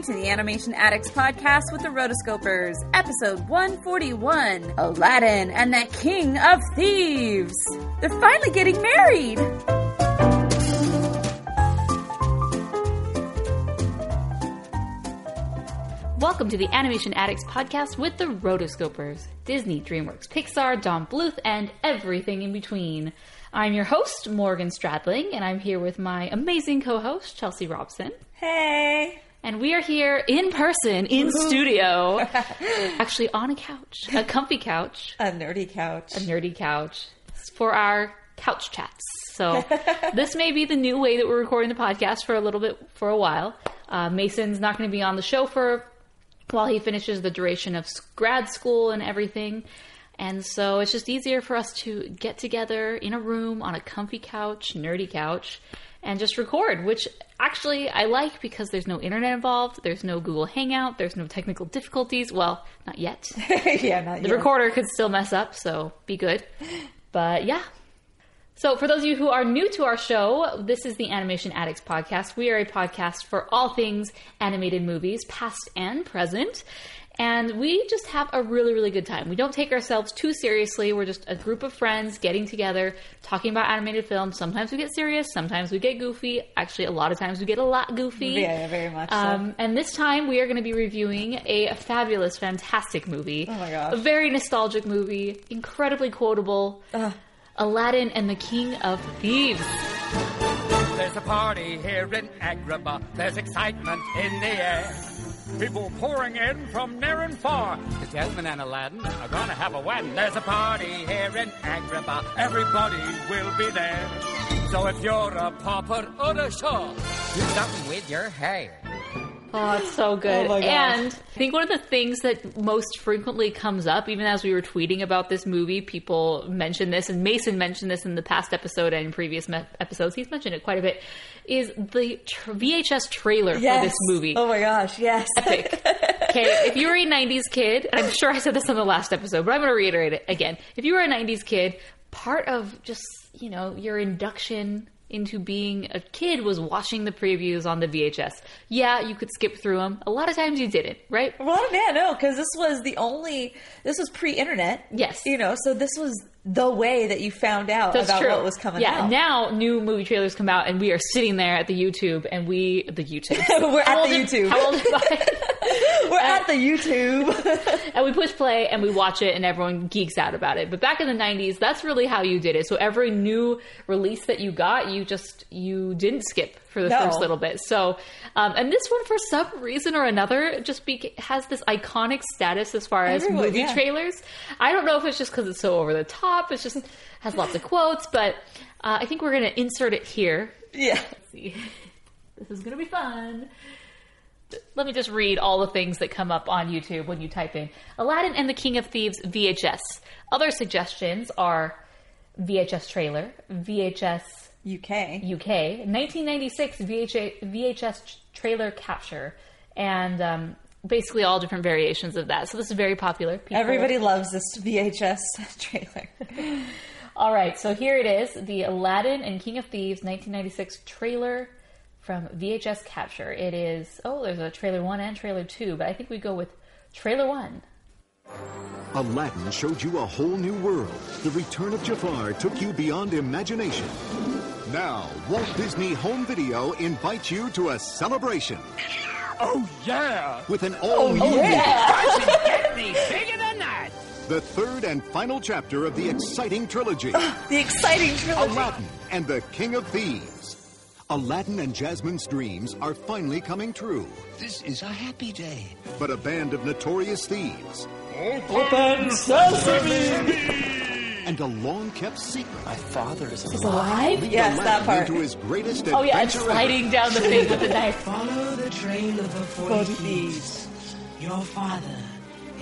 Listening to the Animation Addicts podcast with the Rotoscopers, episode 141 Aladdin and the King of Thieves. They're finally getting married. Welcome to the Animation Addicts podcast with the Rotoscopers Disney, DreamWorks, Pixar, Don Bluth, and everything in between. I'm your host, Morgan Stradling, and I'm here with my amazing co host, Chelsea Robson. Hey. And we are here in person, in studio, actually on a couch, a comfy couch, A nerdy couch. a nerdy couch for our couch chats. So this may be the new way that we're recording the podcast for a little bit, for a while. Uh, Mason's not going to be on the show for while he finishes the duration of grad school and everything. And so it's just easier for us to get together in a room on a comfy couch, nerdy couch, and just record, which actually I like because there's no internet involved, there's no Google Hangout, there's no technical difficulties. Well, not yet. yeah, not The yet. The recorder could still mess up, so be good. But yeah. So, for those of you who are new to our show, this is the Animation Addicts podcast. We are a podcast for all things animated movies, past and present. And we just have a really, really good time. We don't take ourselves too seriously. We're just a group of friends getting together, talking about animated films. Sometimes we get serious, sometimes we get goofy. Actually, a lot of times we get a lot goofy. Yeah, very much so. Um, and this time we are going to be reviewing a fabulous, fantastic movie. Oh my gosh. A very nostalgic movie, incredibly quotable. Aladdin and the King of Thieves. There's a party here in Agrabah. There's excitement in the air. People pouring in from near and far. Jasmine and Aladdin are gonna have a wedding. There's a party here in Agrabah. Everybody will be there. So if you're a pauper or a shah, do something with your hair. Oh, it's so oh good. Oh my gosh. And I think one of the things that most frequently comes up, even as we were tweeting about this movie, people mention this, and Mason mentioned this in the past episode and in previous me- episodes. He's mentioned it quite a bit. Is the tr- VHS trailer yes. for this movie? Oh my gosh, yes. epic. Okay, if you were a 90s kid, and I'm sure I said this on the last episode, but I'm going to reiterate it again. If you were a 90s kid, part of just, you know, your induction into being a kid was watching the previews on the VHS. Yeah, you could skip through them. A lot of times you didn't, right? well, yeah, no, because this was the only, this was pre-internet. Yes. You know, so this was the way that you found out That's about true. what was coming yeah, out. now new movie trailers come out, and we are sitting there at the YouTube, and we the YouTube. We're How at the am- YouTube. How old am I? We're uh, at the YouTube. and we push play and we watch it and everyone geeks out about it but back in the 90s that's really how you did it so every new release that you got you just you didn't skip for the No. first little bit so um, and this one for some reason or another just beca- has this iconic status as far as Everyone, movie yeah. trailers i don't know if it's just because it's so over the top it's just has lots of quotes but uh, i think we're going to insert it here yeah. see. This is going to be fun. Let me just read all the things that come up on YouTube when you type in Aladdin and the King of Thieves VHS. Other suggestions are VHS trailer, VHS UK. UK, 1996 VHS, VHS trailer capture, and um, basically all different variations of that. So this is very popular. People- Everybody loves this VHS trailer. All right, so here it is the Aladdin and King of Thieves 1996 trailer from VHS Capture. It is, oh, there's a trailer one and trailer two, but I think we go with trailer one. Aladdin showed you a whole new world. The Return of Jafar took you beyond imagination. Now, Walt Disney Home Video invites you to a celebration Oh yeah! with an all-new movie, Get me bigger than that! the third and final chapter of the exciting trilogy, The exciting trilogy. Aladdin and the King of Thieves. Aladdin and Jasmine's dreams are finally coming true, This is a happy day. but a band of notorious thieves and a long kept secret. My father is Alive? Lead Yes, that Aladdin part. into his greatest Oh yeah, and adventure ever. sliding down the thing with the knife. Follow the trail of the forty thieves. Your father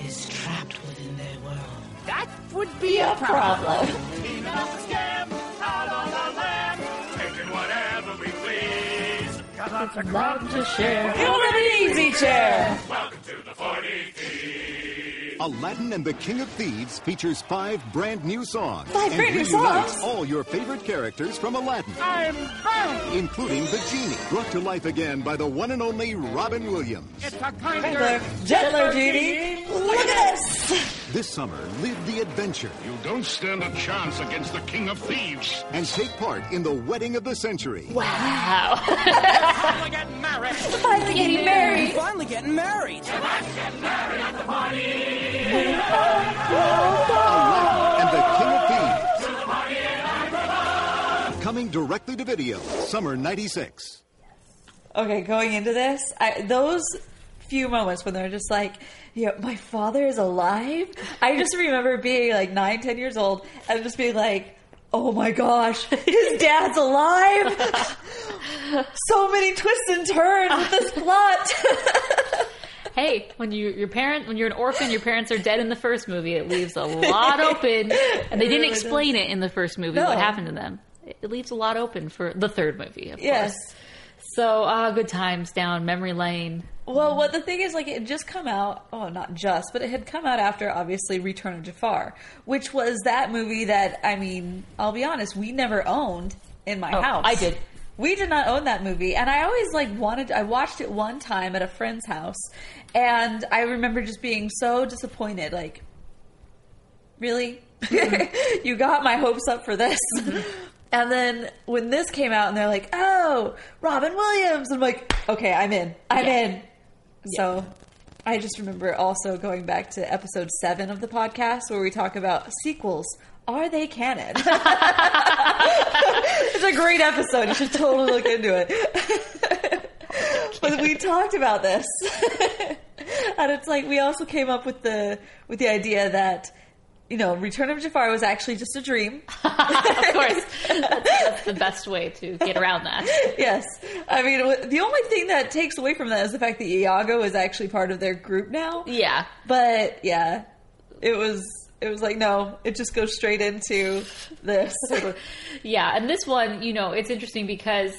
is trapped within their world. That would be a problem. Cleaning up the scam out on the land, taking whatever we please. Got lots to share. You want an easy chair. Welcome to the 40 Thieves. Aladdin and the King of Thieves features five brand new songs Five and brand new reunites songs? all your favorite characters from Aladdin, I'm back. including the genie, brought to life again by the one and only Robin Williams. It's a kinder, Gentler, gentler, Genie. Look at this. This summer, live the adventure You don't stand a chance against the King of Thieves. and take part in the wedding of the century. Wow. finally getting married. Finally getting married. Finally getting married. Aladdin and the King of Thieves. Coming directly to video, summer 96. Okay, going into this, I, those few moments when they're just like, "Yeah, my father is alive." I just remember being like nine, ten years old, and just being like, "Oh my gosh, his dad's alive!" so many twists and turns with this plot. hey, when you your parent when you're an orphan, your parents are dead in the first movie. It leaves a lot open, and they didn't really explain it in the first movie No. what happened to them. It leaves a lot open for the third movie, of yes. course. So, ah, good times down memory lane. Well, what the thing is, like, it had just come out. Oh, not just, but it had come out after, obviously, Return of Jafar, which was that movie that I mean, I'll be honest, we never owned in my Oh, house. I did. We did not own that movie, and I always like wanted. I watched it one time at a friend's house, and I remember just being so disappointed. Like, really, mm-hmm. you got my hopes up for this. Mm-hmm. And then when this came out, and they're like, "Oh, Robin Williams," I'm like, "Okay, I'm in. I'm Yeah. in." So I just remember also going back to episode seven of the podcast where we talk about sequels. Are they canon? it's a great episode. You should totally look into it. but we talked about this, and it's like we also came up with the with the idea that you know Return of Jafar was actually just a dream. of course, that's the best way to get around that. yes. I mean, the only thing that takes away from that is the fact that Iago is actually part of their group now. Yeah, But yeah, it was it was like no, it just goes straight into this. yeah, and this one, you know, it's interesting because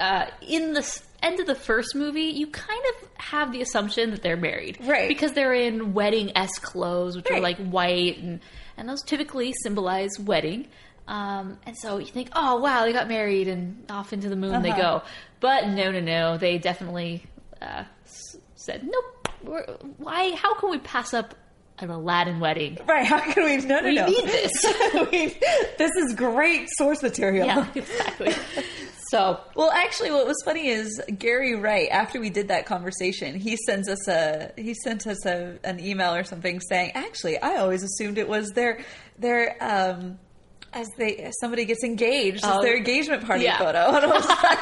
uh, in the end of the first movie, you kind of have the assumption that they're married, Right. Because they're in wedding esque clothes, which are like white, and and those typically symbolize wedding. Um, and so you think, oh wow, they got married and off into the moon they Uh-huh. go. But no, no, no, they definitely uh, s- said, nope. We're, why? How can we pass up an Aladdin wedding? right? How can we? No, no, We no. need this. We- this is great source material. Yeah, exactly. So Well, actually, what was funny is Gary Wright. After we did that conversation, he sends us a he sent us a, an email or something saying, "Actually, I always assumed it was their their um as they as somebody gets engaged, Oh. it's their engagement party Yeah. photo." And I was like,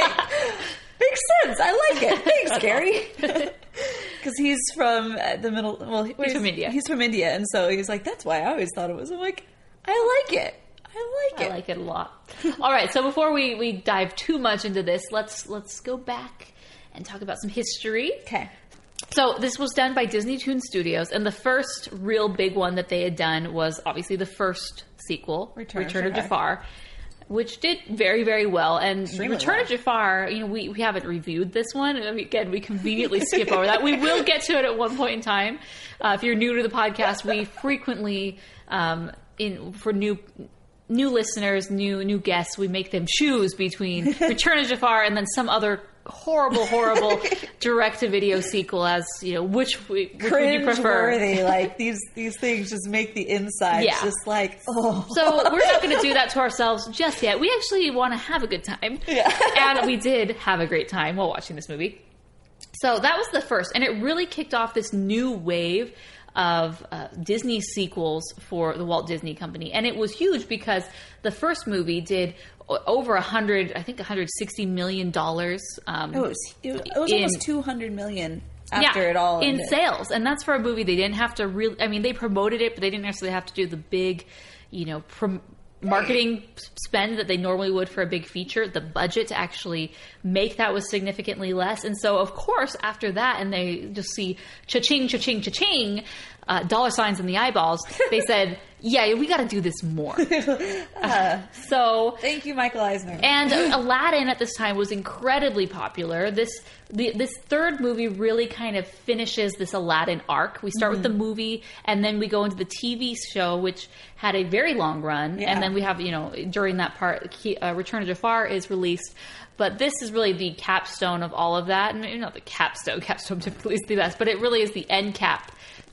"Makes sense. I like it. Thanks, Gary." Because he's from uh, the middle. Well, he's from India. He's from India, and so he's like, "That's why I always thought it was." I'm like, "I like it. I like it. I like it a lot. All right, so before we, we dive too much into this, let's let's go back and talk about some history. Okay. So this was done by Disney Toon Studios, and the first real big one that they had done was obviously the first sequel, Return Return, of. Jafar, which did very very well. And Extremely Return well. of Jafar, you know, we, we haven't reviewed this one. I mean, again, we conveniently skip over that. We will get to it at one point in time. Uh, if you're new to the podcast, we frequently um, in for new new listeners, new new guests, we make them choose between Return of Jafar and then some other horrible, horrible direct-to-video sequel. As you know, which, we, which would you prefer? worthy. Like these these things just make the insides Yeah. just like oh. So we're not going to do that to ourselves just yet. We actually want to have a good time, Yeah. and we did have a great time while watching this movie. So that was the first, and it really kicked off this new wave of uh, Disney sequels for the Walt Disney Company, and it was huge because the first movie did over a hundred, I think, one hundred sixty million dollars. Um, It was it was, it was in- almost two hundred million after yeah, it all in ended. sales, and that's for a movie they didn't have to really. I mean, they promoted it, but they didn't necessarily have to do the big, you know, prom- marketing spend that they normally would for a big feature. The budget to actually make that was significantly less. And so, of course, after that, and they just see cha-ching, cha-ching, cha-ching, uh, dollar signs in the eyeballs, they said, yeah, we got to do this more. so Thank you, Michael Eisner. and Aladdin at this time was incredibly popular. This the, this third movie really kind of finishes this Aladdin arc. We start with Mm-hmm. the movie, and then we go into the TV show, which had a very long run. Yeah. And then we have you know during that part, uh, Return of Jafar is released. But this is really the capstone of all of that. And maybe not the capstone. Capstone typically is the best, but it really is the end cap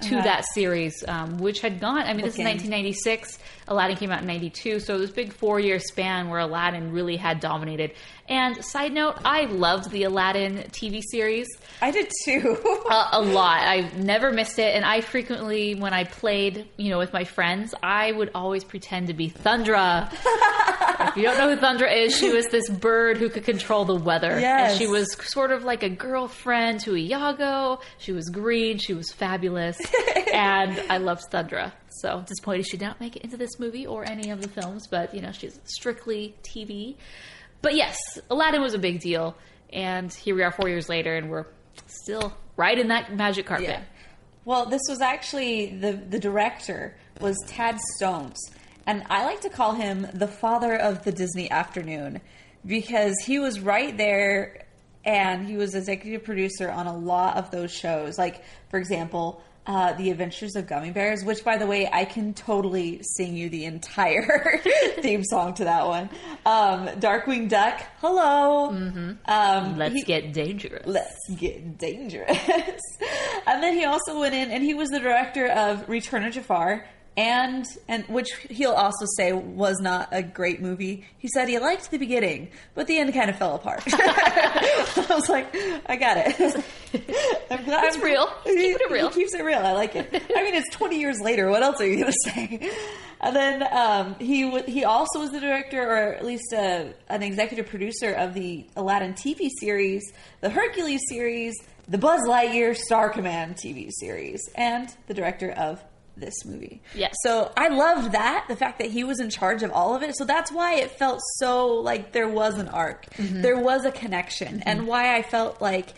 to Uh-huh. that series, um, which had gone. I mean, this is 1996. Aladdin came out in 92, so this big four year span where Aladdin really had dominated. And side note, I loved the Aladdin TV series I did too. a, a lot. I never missed it, and I frequently, when I played, you know, with my friends, I would always pretend to be Thundra. if you don't know who Thundra is, she was this bird who could control the weather, Yes. and she was sort of like a girlfriend to Iago. She was green, she was fabulous, and I loved Thundra. So disappointed she did not make it into this movie or any of the films, but you know, she's strictly TV. But yes, Aladdin was a big deal, and here we are four years later, and we're still right in that magic carpet. Yeah. Well, this was actually the the director was Tad Stones, and I like to call him the father of the Disney afternoon because he was right there, and he was executive producer on a lot of those shows. Like, for example. Uh, the Adventures of Gummi Bears, which, by the way, I can totally sing you the entire theme song to that one. Um, Darkwing Duck, hello. Um, Let's he- get dangerous. Let's get dangerous. and then he also went in and he was the director of Return of Jafar and and which he'll also say was not a great movie. He said he liked the beginning, but the end kind of fell apart. I was like, I got it. I'm glad It's real. He's keeping it real. He keeps it real. I like it. I mean, it's 20 years later. What else are you going to say? And then um, he w- he also was the director, or at least uh an executive producer of the Aladdin TV series, the Hercules series, the Buzz Lightyear Star Command TV series, and the director of this movie. Yes. So I loved that the fact that he was in charge of all of it. So that's why it felt so like there was an arc, mm-hmm. there was a connection, and why I felt like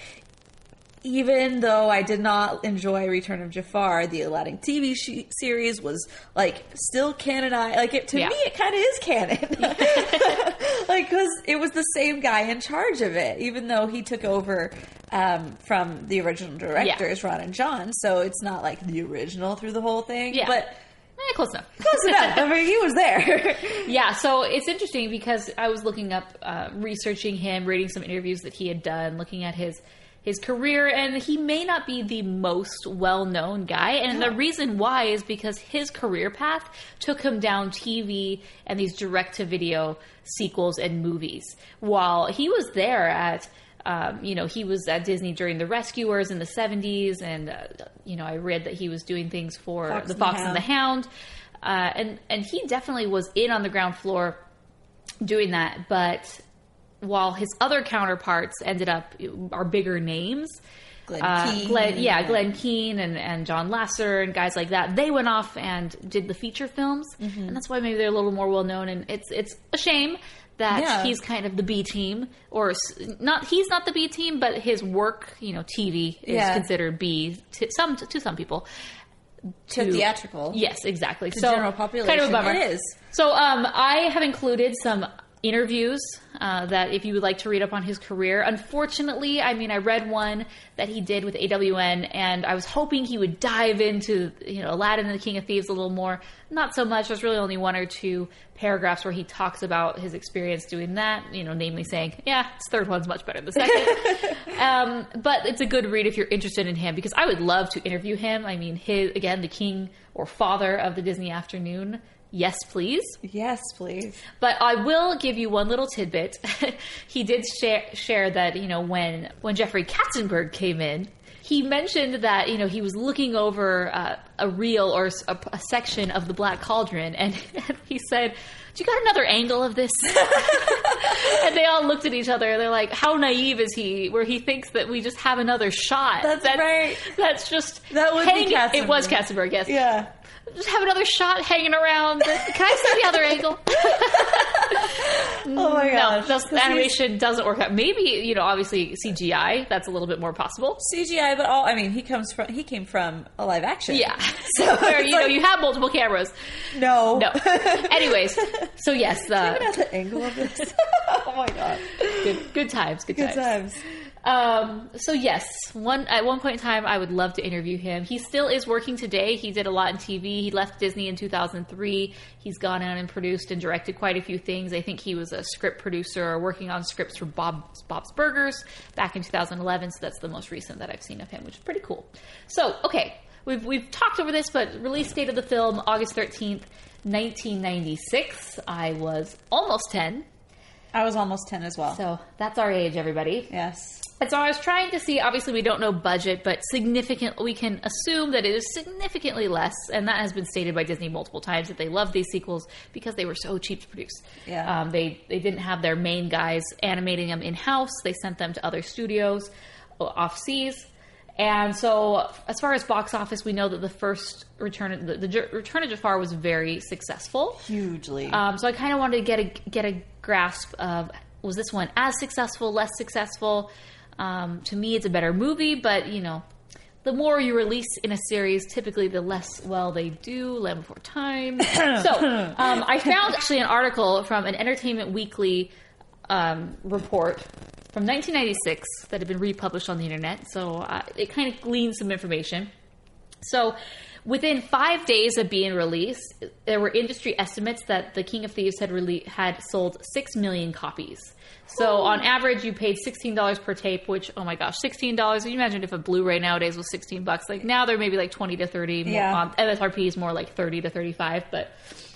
even though I did not enjoy Return of Jafar, the Aladdin TV sh- series was like still canonized. Like it to Yeah. me, it kind of is canon. like because it was the same guy in charge of it, even though he took over um, from the original directors, Ron and John. So it's not like the original through the whole thing. Yeah. but Eh, close enough. close enough. I mean, he was there. yeah, so it's interesting because I was looking up, uh, researching him, reading some interviews that he had done, looking at his his career, and he may not be the most well known guy. And the reason why is because his career path took him down TV and these direct to video sequels and movies. While he was there at um, you know, he was at Disney during the Rescuers in the 70s, and, uh, you know, I read that he was doing things for Fox The and the Fox and the Hound. Uh, and, and he definitely was in on the ground floor doing that. But while his other counterparts ended up are bigger names, Glenn uh, Keane. Glenn, yeah, Glenn Keane and, and John Lasseter and guys like that. They went off and did the feature films, Mm-hmm. and that's why maybe they're a little more well known. And it's it's a shame that Yeah. he's kind of the B team, or not. He's not the B team, but his work, you know, TV is Yeah. considered B to some to some people. to theatrical. Yes, exactly. To so general population. kind of a bummer. It is. So um, I have included some interviews uh, that if you would like to read up on his career. Unfortunately, I mean, I read one that he did with AWN, and I was hoping he would dive into you know Aladdin and the King of Thieves a little more. Not so much. There's really only one or two paragraphs where he talks about his experience doing that. You know, namely saying, "Yeah, this third one's much better than the second. um, but it's a good read if you're interested in him because I would love to interview him. I mean, his again, the king or father of the Disney afternoon. Yes, please. Yes, please. But I will give you one little tidbit. he did share, share that you know when when Jeffrey Katzenberg came in, he mentioned that you know he was looking over uh, a reel or a section of the Black Cauldron, and he said. Do you got another angle of this? and they all looked at each other. They're like, "How naive is he? Where he thinks that we just have another shot? That's right. That's just That would be hang- It was. Katzenberg, yes Yeah. Just have another shot hanging around? Can I see the other angle? Oh my god no, gosh. just 'Cause he's animation doesn't work out. Maybe you know, obviously CGI. That's a little bit more possible. CGI, but all I mean, he comes from he came from a live action. Yeah. So Where, you know, you have multiple cameras. No. No. Anyways, so yes, uh, the angle of this. oh my god. good, good times, good, Good times. times. Um, so yes, one at one point in time, I would love to interview him. He still is working today. He did a lot in TV. He left Disney in 2003. He's gone on and produced and directed quite a few things. I think he was a script producer or working on scripts for Bob's, Bob's Burgers back in 2011. So that's the most recent that I've seen of him, which is pretty cool. So okay, we've we've talked over this, but release date of the film August 13th, 1996. I was almost 10, I was almost ten as well. so that's our age, everybody. yes. And so I was trying to see. Obviously, we don't know budget, but significant. We can assume that it is significantly less, and that has been stated by Disney multiple times that they love these sequels because they were so cheap to produce. Yeah. um, they they didn't have their main guys animating them in house. They sent them to other studios uh, off seas. And so, as far as box office, we know that the first Return, the, the J- Return of Jafar was very successful. Hugely. Um, so I kind of wanted to get a get a grasp of was this one as successful, less successful. Um, to me, it's a better movie, but you know, the more you release in a series, typically the less well they do. Land Before Time. so um, I found actually an article from an Entertainment Weekly um, report from 1996 that had been republished on the internet. So uh, it kind of gleaned some information. So, within five days of being released, there were industry estimates that The King of Thieves had rele- had sold six million copies. So, on average, you paid sixteen dollars per tape. Which, oh my gosh, sixteen dollars! Can you imagine if a Blu-ray nowadays was sixteen bucks? Like now, they're maybe like twenty to thirty. More Yeah. on, MSRP is more like thirty to thirty-five, but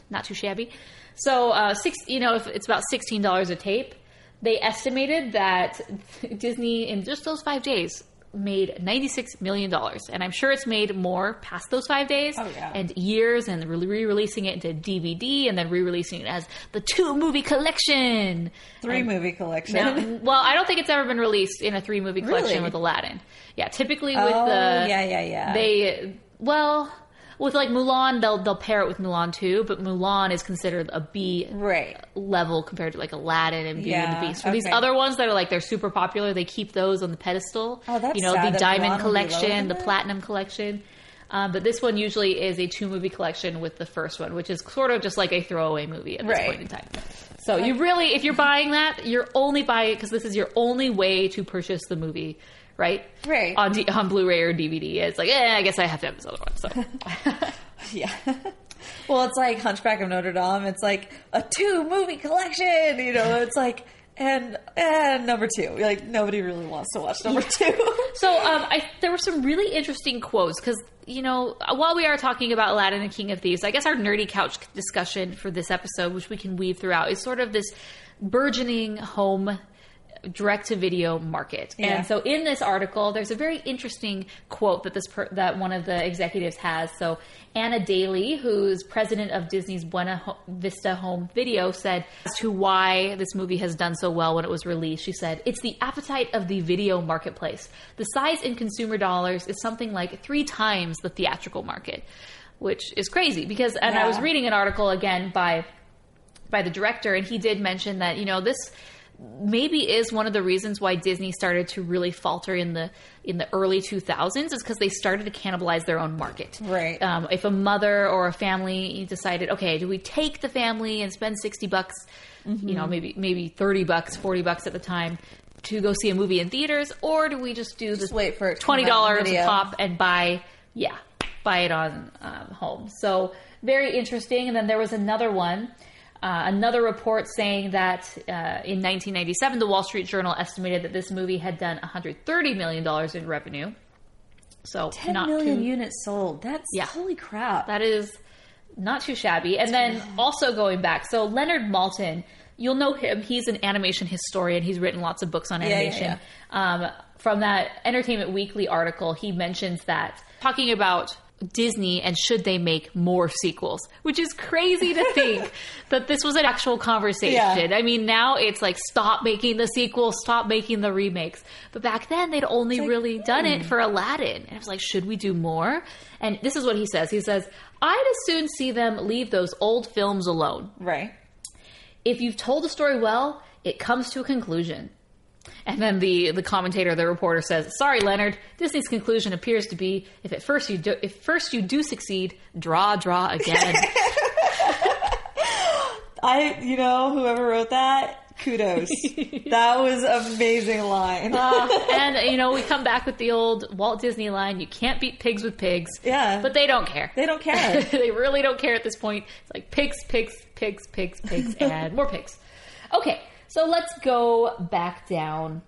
not too shabby. So, uh, six. You know, if it's about sixteen dollars a tape, they estimated that Disney in just those five days made $96 million and i'm sure it's made more past those five days Oh, yeah. and years and re-releasing it into dvd and then re-releasing it as the two movie collection Three And movie collection. now, well i don't think it's ever been released in a three movie collection Really? with aladdin yeah typically with Oh, the yeah, yeah, yeah. they well with like mulan they'll they'll pair it with mulan too but mulan is considered a b right. level compared to like Aladdin and Beauty and the Beast. For these other ones that are like they're super popular, they keep those on the pedestal. Oh, that's you know sad the Diamond Mulan will be lower collection, the. Platinum collection. Um, but this one usually is a two movie collection with the first one, which is sort of just like a throwaway movie at this Right. point in time. So you really, if you're buying that, you're only buying it because this is your only way to purchase the movie, right? Right. On D- on Blu-ray or DVD, it's like, eh, I guess I have to have this other one. So Yeah. well, it's like Hunchback of Notre Dame. It's like a two movie collection. You know, it's like and and number two. Like nobody really wants to watch number two. So um, I, there were some really interesting quotes because you know while we are talking about Aladdin and King of Thieves, I guess our nerdy couch discussion for this episode, which we can weave throughout, is sort of this burgeoning home direct to video market. Yeah. And so in this article, there's a very interesting quote that this per- that one of the executives has. So Anna Daly, who's president of Disney's Buena Vista Home Video, said as to why this movie has done so well when it was released. She said, "It's the appetite of the video marketplace. The size in consumer dollars is something like three times the theatrical market." Which is crazy because, and I was reading an article again by by the director, and he did mention that you know this maybe is one of the reasons why Disney started to really falter in the in the early 2000s is because they started to cannibalize their own market. Right. Um, if a mother or a family decided, okay, do we take the family and spend 60 bucks, you know, maybe maybe 30 bucks, 40 bucks at the time to go see a movie in theaters, or do we just do this wait for twenty come out on dollars a pop and buy yeah buy it on um, home so very interesting and then there was another one uh, another report saying that uh, in 1997 the wall street journal estimated that this movie had done 130 million dollars in revenue so Ten not million too, units sold. That's Yeah. holy crap. that is not too shabby. And then also going back, so Leonard Maltin, you'll know him. He's an animation historian. He's written lots of books on yeah, animation. Um, from that Entertainment Weekly article, he mentions that talking about Disney and should they make more sequels? Which is crazy to think that this was an actual conversation. Yeah. I mean, now it's like stop making the sequels, stop making the remakes. But back then they'd only really done it hmm. for Aladdin. And I was like, should we do more? And this is what he says. He says, I'd as soon see them leave those old films alone. Right. If you've told the story well, it comes to a conclusion. And then the the commentator, the reporter says, "Sorry, Leonard. Disney's conclusion appears to be if at first you do, if first you do succeed, draw, draw again." I, you know, whoever wrote that, kudos. that was amazing line. Uh, and you know, we come back with the old Walt Disney line: "You can't beat pigs with pigs." Yeah. but they don't care. they don't care. they really don't care at this point. It's like pigs, pigs, pigs, pigs, pigs, and more pigs. Okay, so let's go back down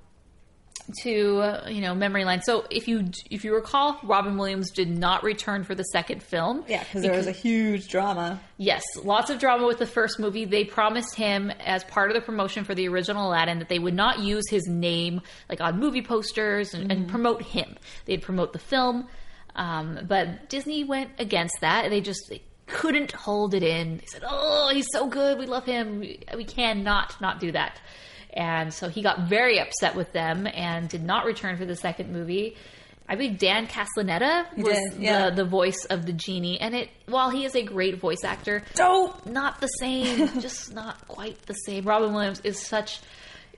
to you know memory lane. So if you if you recall, Robin Williams did not return for the second film. yeah, because there was a huge drama. Yes, lots of drama with the first movie. They promised him as part of the promotion for the original Aladdin that they would not use his name like on movie posters and, and promote him. They'd promote the film, um, but Disney went against that. They just they couldn't hold it in. They said, "Oh, he's so good. We love him. We, we cannot not do that." And so he got very upset with them and did not return for the second movie. I believe Dan Castellaneta was did, yeah. the, the voice of the genie, and it while he is a great voice actor, Dope. not the same, just not quite the same. Robin Williams is such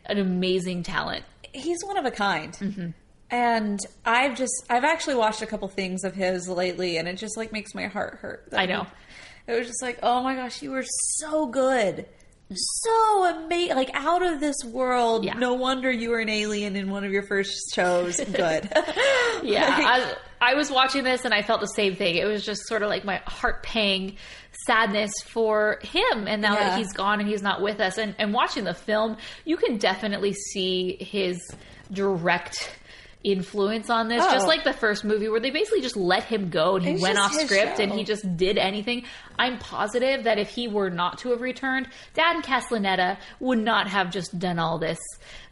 an amazing talent. He's one of a kind. Mm-hmm. And I've just, I've actually watched a couple things of his lately, and it just like makes my heart hurt. I know. It was just like, oh my gosh, you were so good. So amazing, like out of this world. Yeah. No wonder you were an alien in one of your first shows. Good. Yeah, Like- I, I was watching this and I felt the same thing. It was just sort of like my heart pang sadness for him. And now Yeah. that he's gone and he's not with us, and, and watching the film, you can definitely see his direct influence on this. Just Oh. like the first movie where they basically just let him go and he It's went off script and he just did anything. I'm positive that if he were not to have returned, Dan Castellaneta would not have just done all this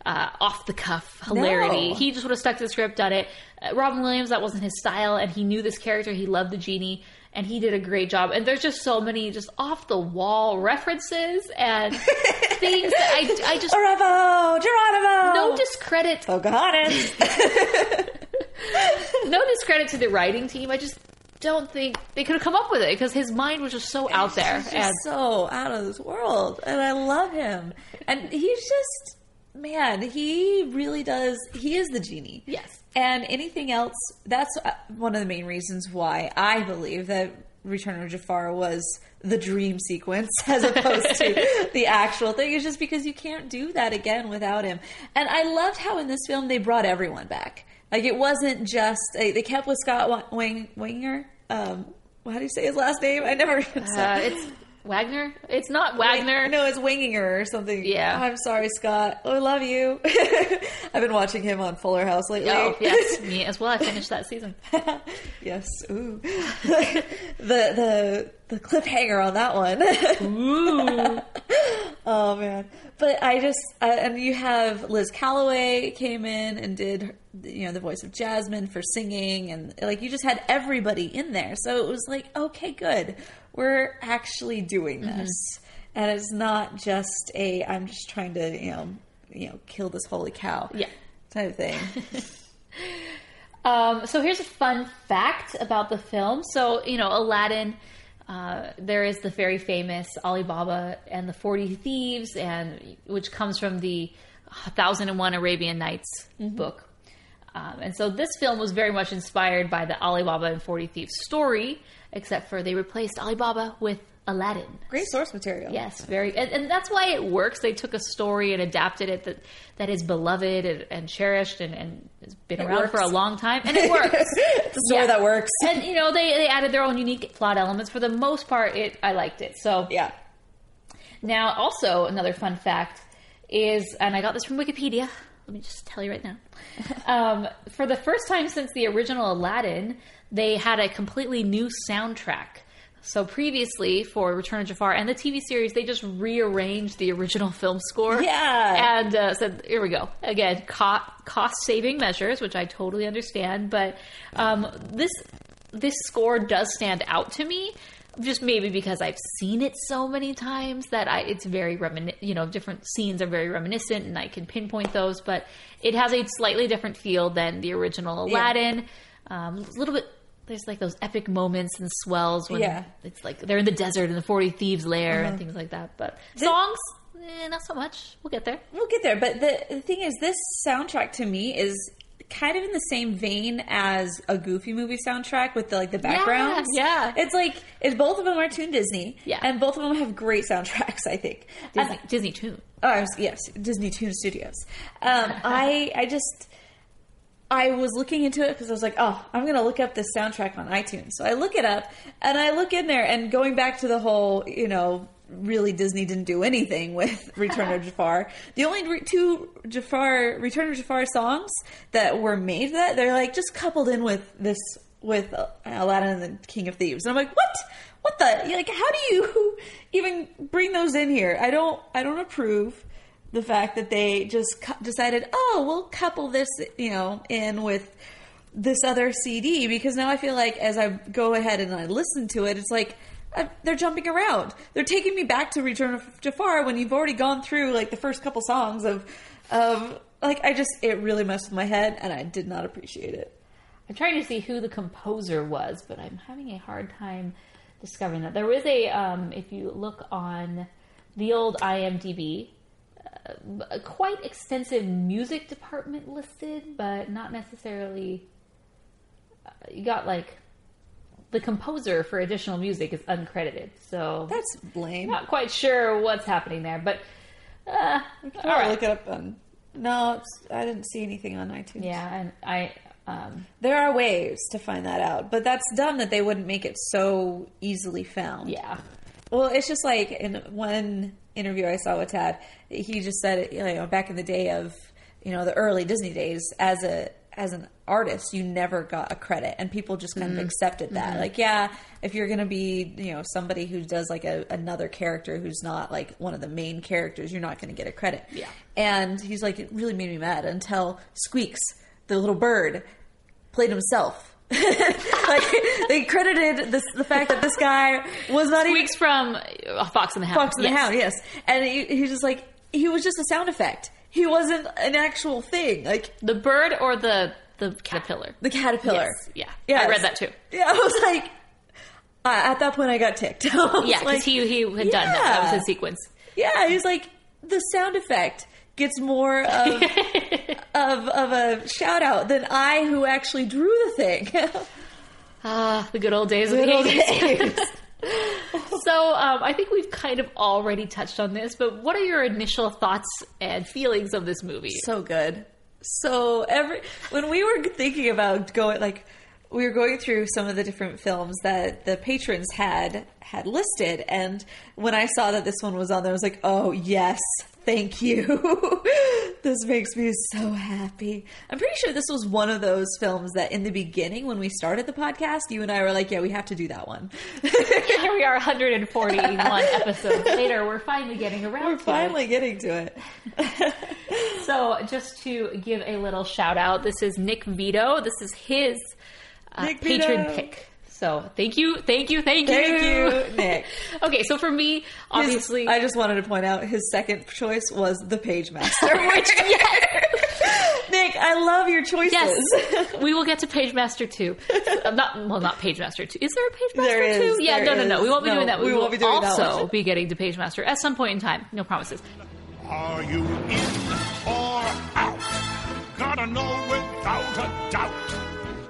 uh, off the cuff hilarity. No. He just would have stuck to the script, done it. Uh, Robin Williams, that wasn't his style, and he knew this character. He loved the genie, and he did a great job. And there's just so many just off the wall references and things that I, I just Bravo, Geronimo. no discredit oh, Pocahontas. no discredit to the writing team. I just don't think they could have come up with it because his mind was just so out there. He's And so out of this world, and I love him. And he's just man, he really does. He is the genie. Yes. And anything else? That's uh, one of the main reasons why I believe that Return of Jafar was the dream sequence as opposed to the actual thing. Is just because you can't do that again without him. And I loved how in this film they brought everyone back. Like it wasn't just they kept with Scott Wing Winger. Um, how do you say his last name? I never. uh, it's Wagner. It's not Wagner. No, it's Winginger or something. Yeah. I'm sorry, Scott. Oh, I love you. I've been watching him on Fuller House lately. Oh yes, me as well. I finished that season. yes. Ooh. the the the cliffhanger on that one. Ooh. oh man. But I just uh, and you have Liz Callaway came in and did you know the voice of Jasmine for singing and like you just had everybody in there. So it was like okay, good. We're actually doing Mm-hmm. this. And it's not just a I'm just trying to, you know, you know, kill this holy cow. Yeah. Type of thing. Um, so here's a fun fact about the film. So you know, Aladdin. Uh, there is the very famous Alibaba and the Forty Thieves, and which comes from the Thousand and One Arabian Nights book. Um, and so this film was very much inspired by the Alibaba and Forty Thieves story, except for they replaced Alibaba with Aladdin. Great source material. Yes, very, and, and that's why it works. They took a story and adapted it that that is beloved and, and cherished and, and has been It around for a long time, and it works. It's a story Yeah. that works. and you know, they they added their own unique plot elements. For the most part, it I liked it. So Yeah. now, also another fun fact is, and I got this from Wikipedia. Let me just tell you right now. um, for the first time since the original Aladdin, they had a completely new soundtrack. So previously, for Return of Jafar and the TV series, they just rearranged the original film score. Yeah. and uh, said, "Here we go again, co- cost saving measures," which I totally understand. But um, this this score does stand out to me. Just maybe because I've seen it so many times that I it's very reminiscent. You know, different scenes are very reminiscent, and I can pinpoint those. But it has a slightly different feel than the original Yeah. Aladdin. Um, a little bit. There's like those epic moments and swells when Yeah. it's like they're in the desert in the Forty Thieves lair Uh-huh. and things like that. But songs, eh, not so much. We'll get there. We'll get there, but the, the thing is, this soundtrack to me is kind of in the same vein as a Goofy movie soundtrack with the like the backgrounds. yeah. it's like it's both of them are Toon Disney. Yeah. and both of them have great soundtracks. I think Disney, And- Disney Toon. Oh, was, yes, Disney Toon Studios. Um, I I just I was looking into it because I was like, oh, I'm gonna look up this soundtrack on iTunes. So I look it up and I look in there and going back to the whole, you know, really Disney didn't do anything with Return of Jafar. The only re- two Jafar Return of Jafar songs that were made that they're like just coupled in with this with Aladdin and the King of Thieves. And I'm like, what? What the? Like, how do you even bring those in here? I don't. I don't approve the fact that they just cu- decided, oh, we'll couple this, you know, in with this other CD because now I feel like as I go ahead and I listen to it, it's like they're jumping around. They're taking me back to Return of Jafar when you've already gone through like the first couple songs of, of like I just it really messed with my head and I did not appreciate it. I'm trying to see who the composer was, but I'm having a hard time discovering that. There was a, um, if you look on the old IMDb, a quite extensive music department listed, but not necessarily. Uh, you got like the composer for additional music is uncredited, so That's lame. not quite sure what's happening there. But uh, all I'll look it up on. No, it's, I didn't see anything on iTunes. yeah, and I. Um, There are ways to find that out, but that's dumb that they wouldn't make it so easily found. yeah, Well, it's just like in one interview I saw with Tad, he just said, it, you know, back in the day of, you know, the early Disney days, as a as an artist, you never got a credit, and people just kind of accepted that. Like, yeah, if you're going to be, you know, somebody who does like a, another character who's not like one of the main characters, you're not going to get a credit. Yeah. And he's like, it really made me mad until Squeaks, the little bird, played himself. like they credited this, the fact that this guy was not even from uh, Fox and the Hound. Fox and Yes. the Hound, yes. And he, he was just like he was just a sound effect. He wasn't an actual thing. Like The bird or the the caterpillar? the caterpillar. Yes, yeah. I read that too. Yeah, I was like, uh, at that point, I got ticked. I Yeah, because like, he he had done that. That was yeah. his sequence. Yeah, he's like the sound effect gets more of of of a shout out than I, who actually drew the thing. Ah, the good old days of Good the old 80s. days. So um, I think we've kind of already touched on this, but what are your initial thoughts and feelings of this movie? so good. So every when we were thinking about going like we were going through some of the different films that the patrons had had listed and when I saw that this one was on there I was like, "Oh, yes. Thank you. this makes me so happy." I'm pretty sure this was one of those films that in the beginning when we started the podcast, you and I were like, "Yeah, we have to do that one." Here we are, 141 episodes later. We're finally getting around. we're to it. finally getting to it. So, just to give a little shout out, this is Nick Vito. This is his uh, patron pick. So, thank you, thank you, thank you, Thank you, Nick. okay, so for me, His- obviously, I just wanted to point out his second choice was the Page Master. Which- yes. Nick, I love your choices. Yes, we will get to Page Master 2. Uh, not well, not Page Master 2. Is there a Page Master There is, 2? Yeah, no, no, no. We won't be No, doing that. we We, won't will be doing also one. be getting to Page Master at some point in time. No promises. Are you in or out? Gotta know without a doubt.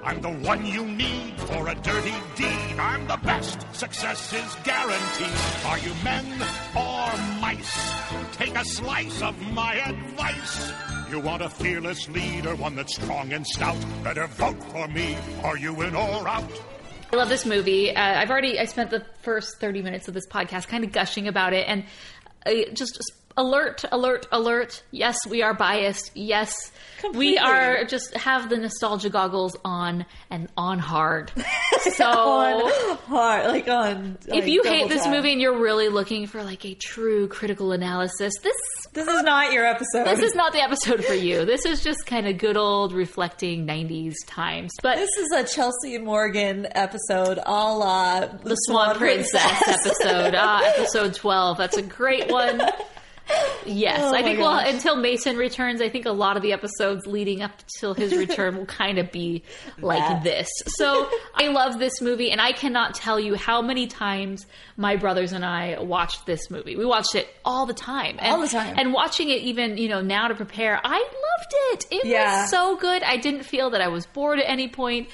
I'm the one you need for a dirty deed. I'm the best. Success is guaranteed. Are you men or mice? Take a slice of my advice. You want a fearless leader, one that's strong and stout. Better vote for me. Are you in or out? I love this movie. Uh, I've already I spent the first 30 minutes of this podcast kind of gushing about it and uh, just alert, alert, alert. Yes, we are biased. Yes, Completely. we are just have the nostalgia goggles on and on hard. So on hard, like on. if you hate this tap. movie and you're really looking for like a true critical analysis, this this is not your episode. this is not the episode for you. This is just kind of good old reflecting 90s times. But This is a Chelsea and Morgan episode, a la the Swan Princess episode, ah, episode 12. That's a great one. Yes, Oh I think well until Mason returns, I think a lot of the episodes leading up till his return will kind of be like That. this. So I love this movie, and I cannot tell you how many times my brothers and I watched this movie. We watched it all the time, and, All the time. and watching it even you know now to prepare, I loved it. It Yeah. was so good. I didn't feel that I was bored at any point.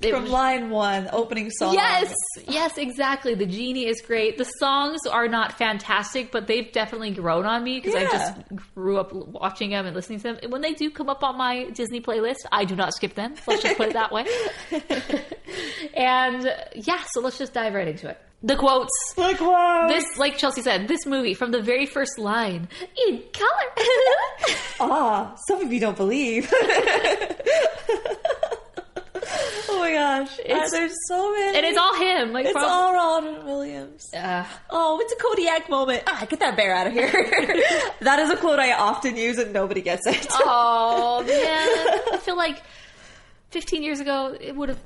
It From was- line one, opening song. Yes, yes, exactly. The genie is great. The songs are not fantastic, but they've definitely grown on me because I just grew up watching them and listening to them. And when they do come up on my Disney playlist, I do not skip them. Let's just put it that way. and yeah, so let's just dive right into it. The quotes. Like, wow. This, like Chelsea said, this movie from the very first line in color. Ah, some of you don't believe. oh my gosh. It's- Uh, there's so many. and it's all him. Like It's from, all Robin Williams. uh, Oh, it's a Kodiak moment. Ah, get that bear out of here. that is a quote I often use and nobody gets it. Oh man, I feel like 15 years ago it would have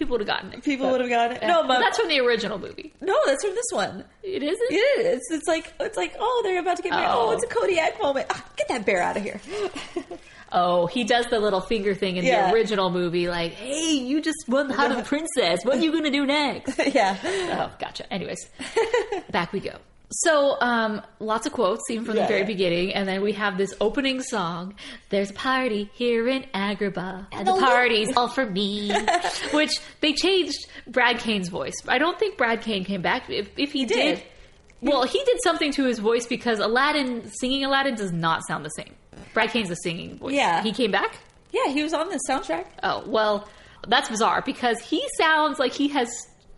people would have gotten it. People would have gotten it. yeah. No, but that's from the original movie. no, that's from this one. It isn't. It is. It's like it's like oh, they're about to get married. Oh, Oh. it's a Kodiak moment. Ah, get that bear out of here. Oh, he does the little finger thing in Yeah. the original movie, like, "Hey, you just won the Heart of the Princess. What are you gonna do next?" yeah. oh, gotcha. Anyways, back we go. So, um, lots of quotes, even from Yeah, the very yeah. beginning, and then we have this opening song. There's a party here in Agrabah, and the the party's all for me. Which they changed Brad Kane's voice. I don't think Brad Kane came back. If, if he, did. did, well, he did something to his voice because Aladdin singing Aladdin does not sound the same. Brad Kane's the singing voice. Yeah. he came back. Yeah, he was on the soundtrack. Oh, well, that's bizarre because he sounds like he has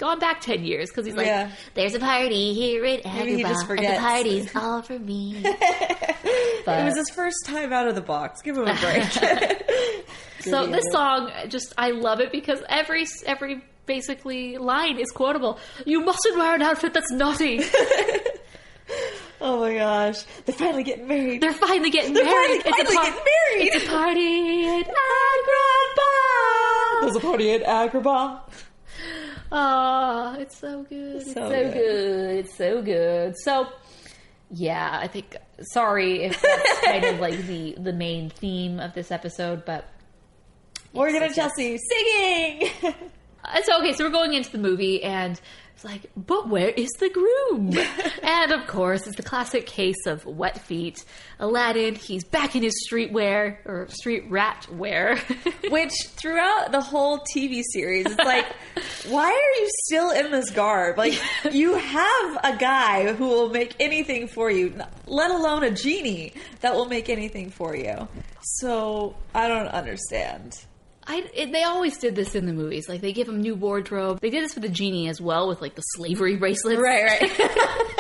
gone back 10 years because he's like, Yeah. there's a party here he Agrabah, and the party's all for me. it was his first time out of the box. Give him a break. so this song, just, I love it because every, every basically line is quotable. You mustn't wear an outfit that's naughty. oh my gosh, they're finally getting married. They're finally getting They're married. finally- finally par- getting married. It's a party at Agrabah. There's a party at Agrabah. Oh, it's so good. It's so, so good. good. It's so good. So, yeah, I think. Sorry if that's kind of like the the main theme of this episode, but Morgan and yes, yes. Chelsea singing. Uh, it's okay. So we're going into the movie, and it's like, but where is the groom? and of course, it's the classic case of wet feet. Aladdin, he's back in his streetwear or street rat wear. Which throughout the whole TV series, it's like, why are you still in this garb? Like, you have a guy who will make anything for you, let alone a genie that will make anything for you. So I don't understand. I, it, they always did this in the movies. Like they give him new wardrobe. They did this with the genie as well, with like the slavery bracelets. Right, right.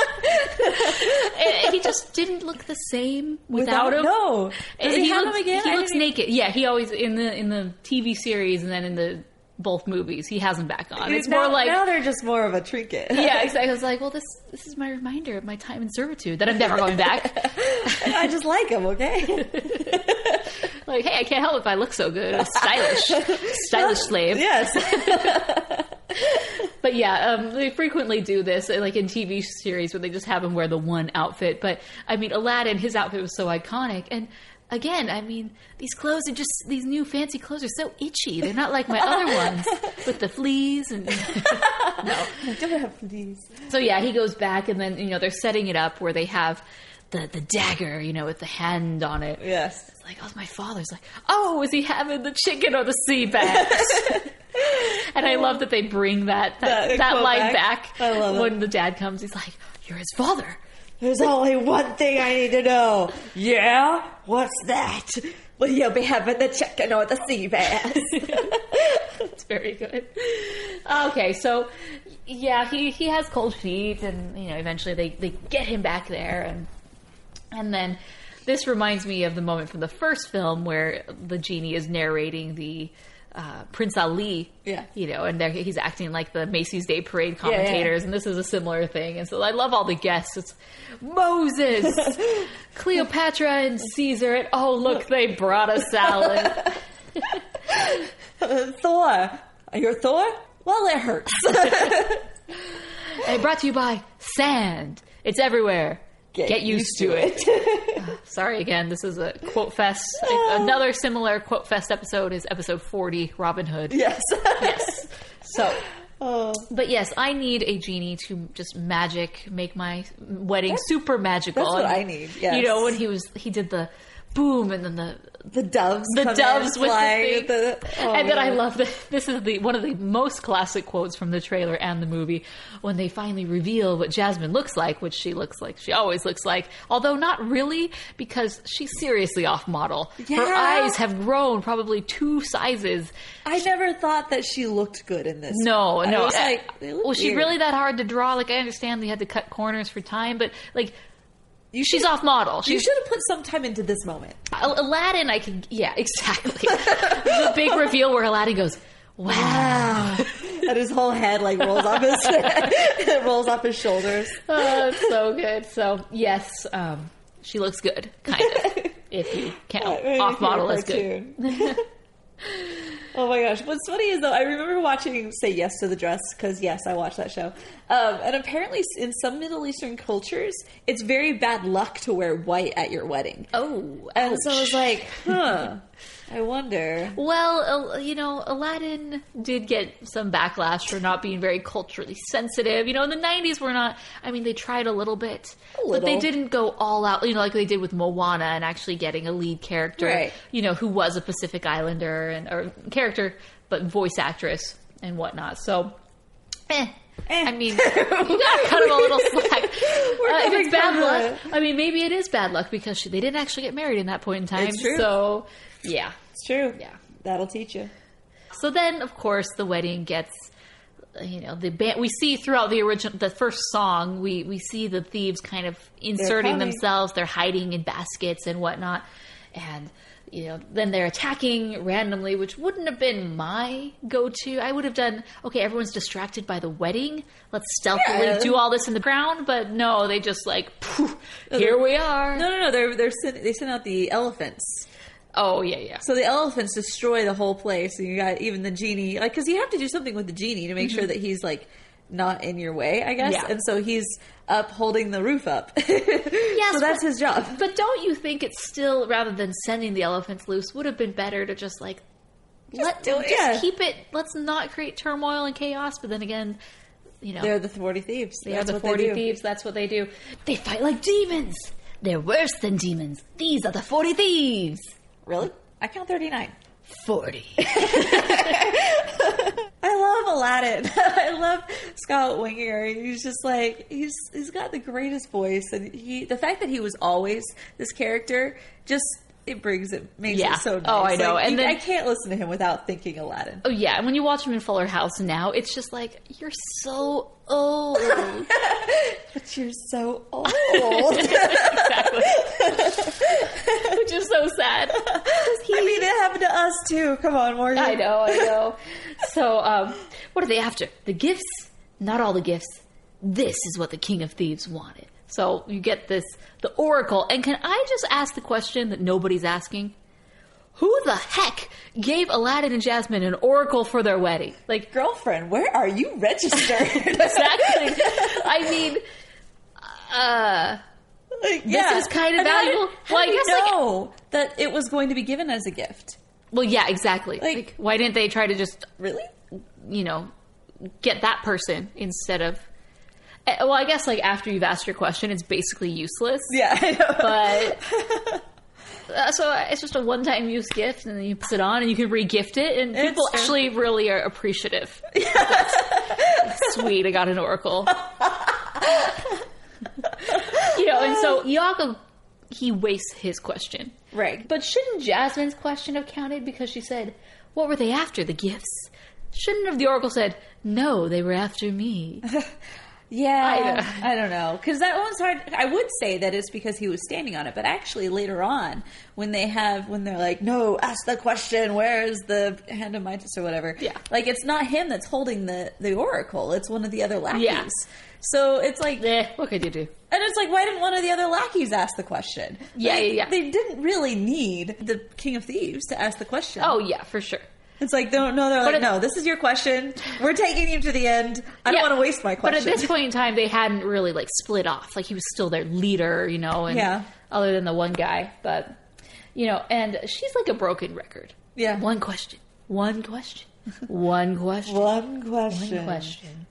He just didn't look the same without, him. No. Does And he, have looks, him again? He I looks naked. Yeah, he always in the in the TV series and then in the both movies he has him back on. It's now, more like now they're just more of a trinket. yeah, exactly. I was like, well, this this is my reminder of my time in servitude that I'm never going back. I just like him. Okay. Like, hey, I can't help if I look so good. I'm stylish, stylish slave. yes. But yeah, um, they frequently do this, uh, like in TV series, where they just have him wear the one outfit. But I mean, Aladdin, his outfit was so iconic, and again, I mean, these clothes are just these new fancy clothes are so itchy. They're not like my other ones with the fleas and no. Don't have these. So yeah, he goes back, and then you know they're setting it up where they have the the dagger, you know, with the hand on it. Yes. It's like, oh, my father's like, oh, is he having the chicken or the sea bass? and I love that they bring that that, That that line back. back, I love it. when the dad comes. He's like, you're his father. There's only one thing I need to know. Yeah? What's that? Will you be having the chicken or the sea bass? It's very good. Okay, so yeah, he he has cold feet, and you know, eventually they they get him back there, and And then this reminds me of the moment from the first film where the genie is narrating the uh, Prince Ali, Yeah. you know, and he's acting like the Macy's Day Parade yeah. commentators, and this is a similar thing. And so I love all the guests. It's Moses, Cleopatra, and Caesar, and oh look, they brought a salad. Thor. Are You're Thor? Well, it hurts. and brought to you by sand. It's everywhere. Get, used, to it. Sorry again. This is a quote fest. Ah. Another similar quote fest episode is episode forty, Robin Hood. yes. Yes. So, oh. but yes, I need a genie to just magic make my wedding super magical. that's what And, I need, yes. You know when he was he did the boom and then the The doves. the doves with the flying thing. the- oh, and then I love that this is the one of the most classic quotes from the trailer and the movie when they finally reveal what Jasmine looks like, which she looks like she always looks like, although not really because she's seriously off model. Her eyes have grown probably two sizes. I never thought that she looked good in this. No, I no. was uh, like, was she really that hard to draw? Like I understand they had to cut corners for time, but like You she's off model. You should have put some time into this moment. Aladdin. I can yeah, exactly. the big reveal where Aladdin goes, "Wow." Wow. and his whole head like rolls off his it rolls off his shoulders. Oh, it's so good. So yes, um, she looks good, kind of. if you count Maybe off model as good. Oh my gosh! What's funny is though I remember watching "Say Yes to the Dress" because yes, I watched that show. Um, and apparently, in some Middle Eastern cultures, it's very bad luck to wear white at your wedding. Oh, And so I was like, huh. I wonder. Well, you know, Aladdin did get some backlash for not being very culturally sensitive. You know, in the 90s, we're not, I mean, they tried a little bit, A but they didn't go all out, you know, like they did with Moana and actually getting a lead character, Right. you know, who was a Pacific Islander and, or character, but voice actress and whatnot. So, eh. Eh. I mean, you gotta cut him a little slack. Uh, if it's bad luck, it. I mean, maybe it is bad luck because she, they didn't actually get married in that point in time. So, yeah. It's true. Yeah. That'll teach you. So then, of course, the wedding gets, you know, the band. We see throughout the original, the first song, we we see the thieves kind of inserting coming. themselves. They're hiding in baskets and whatnot, and you know, then they're attacking randomly, which wouldn't have been my go-to. I would have done okay. Everyone's distracted by the wedding. Let's stealthily Yeah. do all this in the ground. But no, they just like, poof, here we are. No, no, no. They're they're they send out the elephants. Oh yeah, yeah. So the elephants destroy the whole place, and you got even the genie, like, because you have to do something with the genie to make sure that he's like not in your way, I guess. Mm-hmm. Yeah. And so he's up holding the roof up. yes, so that's but- his job. But don't you think it's still rather than sending the elephants loose would have been better to just like let do it, just yeah. keep it. Let's not create turmoil and chaos. But then again, you know They're the forty thieves. they That's are the forty thieves. That's what they do. They fight like demons. They're worse than demons. These are the forty thieves. Really? I count thirty nine. Forty. I love Aladdin. I love Scott Weinger. He's just like he's he's got the greatest voice, and he the fact that he was always this character just it brings it makes Yeah. it so nice. Oh, I know. Like, And you- then- I can't listen to him without thinking Aladdin. oh yeah, and when you watch him in Fuller House now, it's just like you're so old. But you're so old. exactly. Which is so sad. I mean, it happened to us too. Come on, Morgan. I know, I know. So, um, what are they after? The gifts? Not all the gifts. This is what the King of Thieves wanted. So you get this, the Oracle. And can I just ask the question that nobody's asking? Who the heck gave Aladdin and Jasmine an Oracle for their wedding? Like, Girlfriend, where are you registered? exactly. I mean, uh, like, is kind of valuable. How Well, I did you like- know that it was going to be given as a gift. well, yeah, exactly. Like- like why didn't they try to just Really? you know, get that person instead of. Eh, Well, I guess like after you've asked your question, it's basically useless. Yeah. I know. But uh, so it's just a one-time use gift, and then you put it on, and you can re-gift it, and It's people actually really are appreciative. Sweet, I got an oracle. you know, and so Iago, he wastes his question. right. But shouldn't Jasmine's question have counted because she said, "What were they after? The gifts?" Shouldn't have the oracle said, "No, they were after me." Yeah, I I, don't know because that one's hard. I would say that it's because he was standing on it, but actually later on, when they have when they're like, "No, ask the question. Where's the hand of Midas or whatever?" Yeah. like it's not him that's holding the the oracle. It's one of the other lackeys. Yeah. So it's like, Eh, what could you do? and it's like, why didn't one of the other lackeys ask the question? Yeah, Like, yeah, yeah. They didn't really need the King of Thieves to ask the question. Oh yeah, for sure. It's like, no, no, they're But like, no, this is your question. We're taking you to the end. I don't want to waste my question. But at this point in time, they hadn't really like split off. Like he was still their leader, you know, and Yeah. other than the one guy. But you know, and she's like a broken record. Yeah. One question. One question. One question. one question. One question.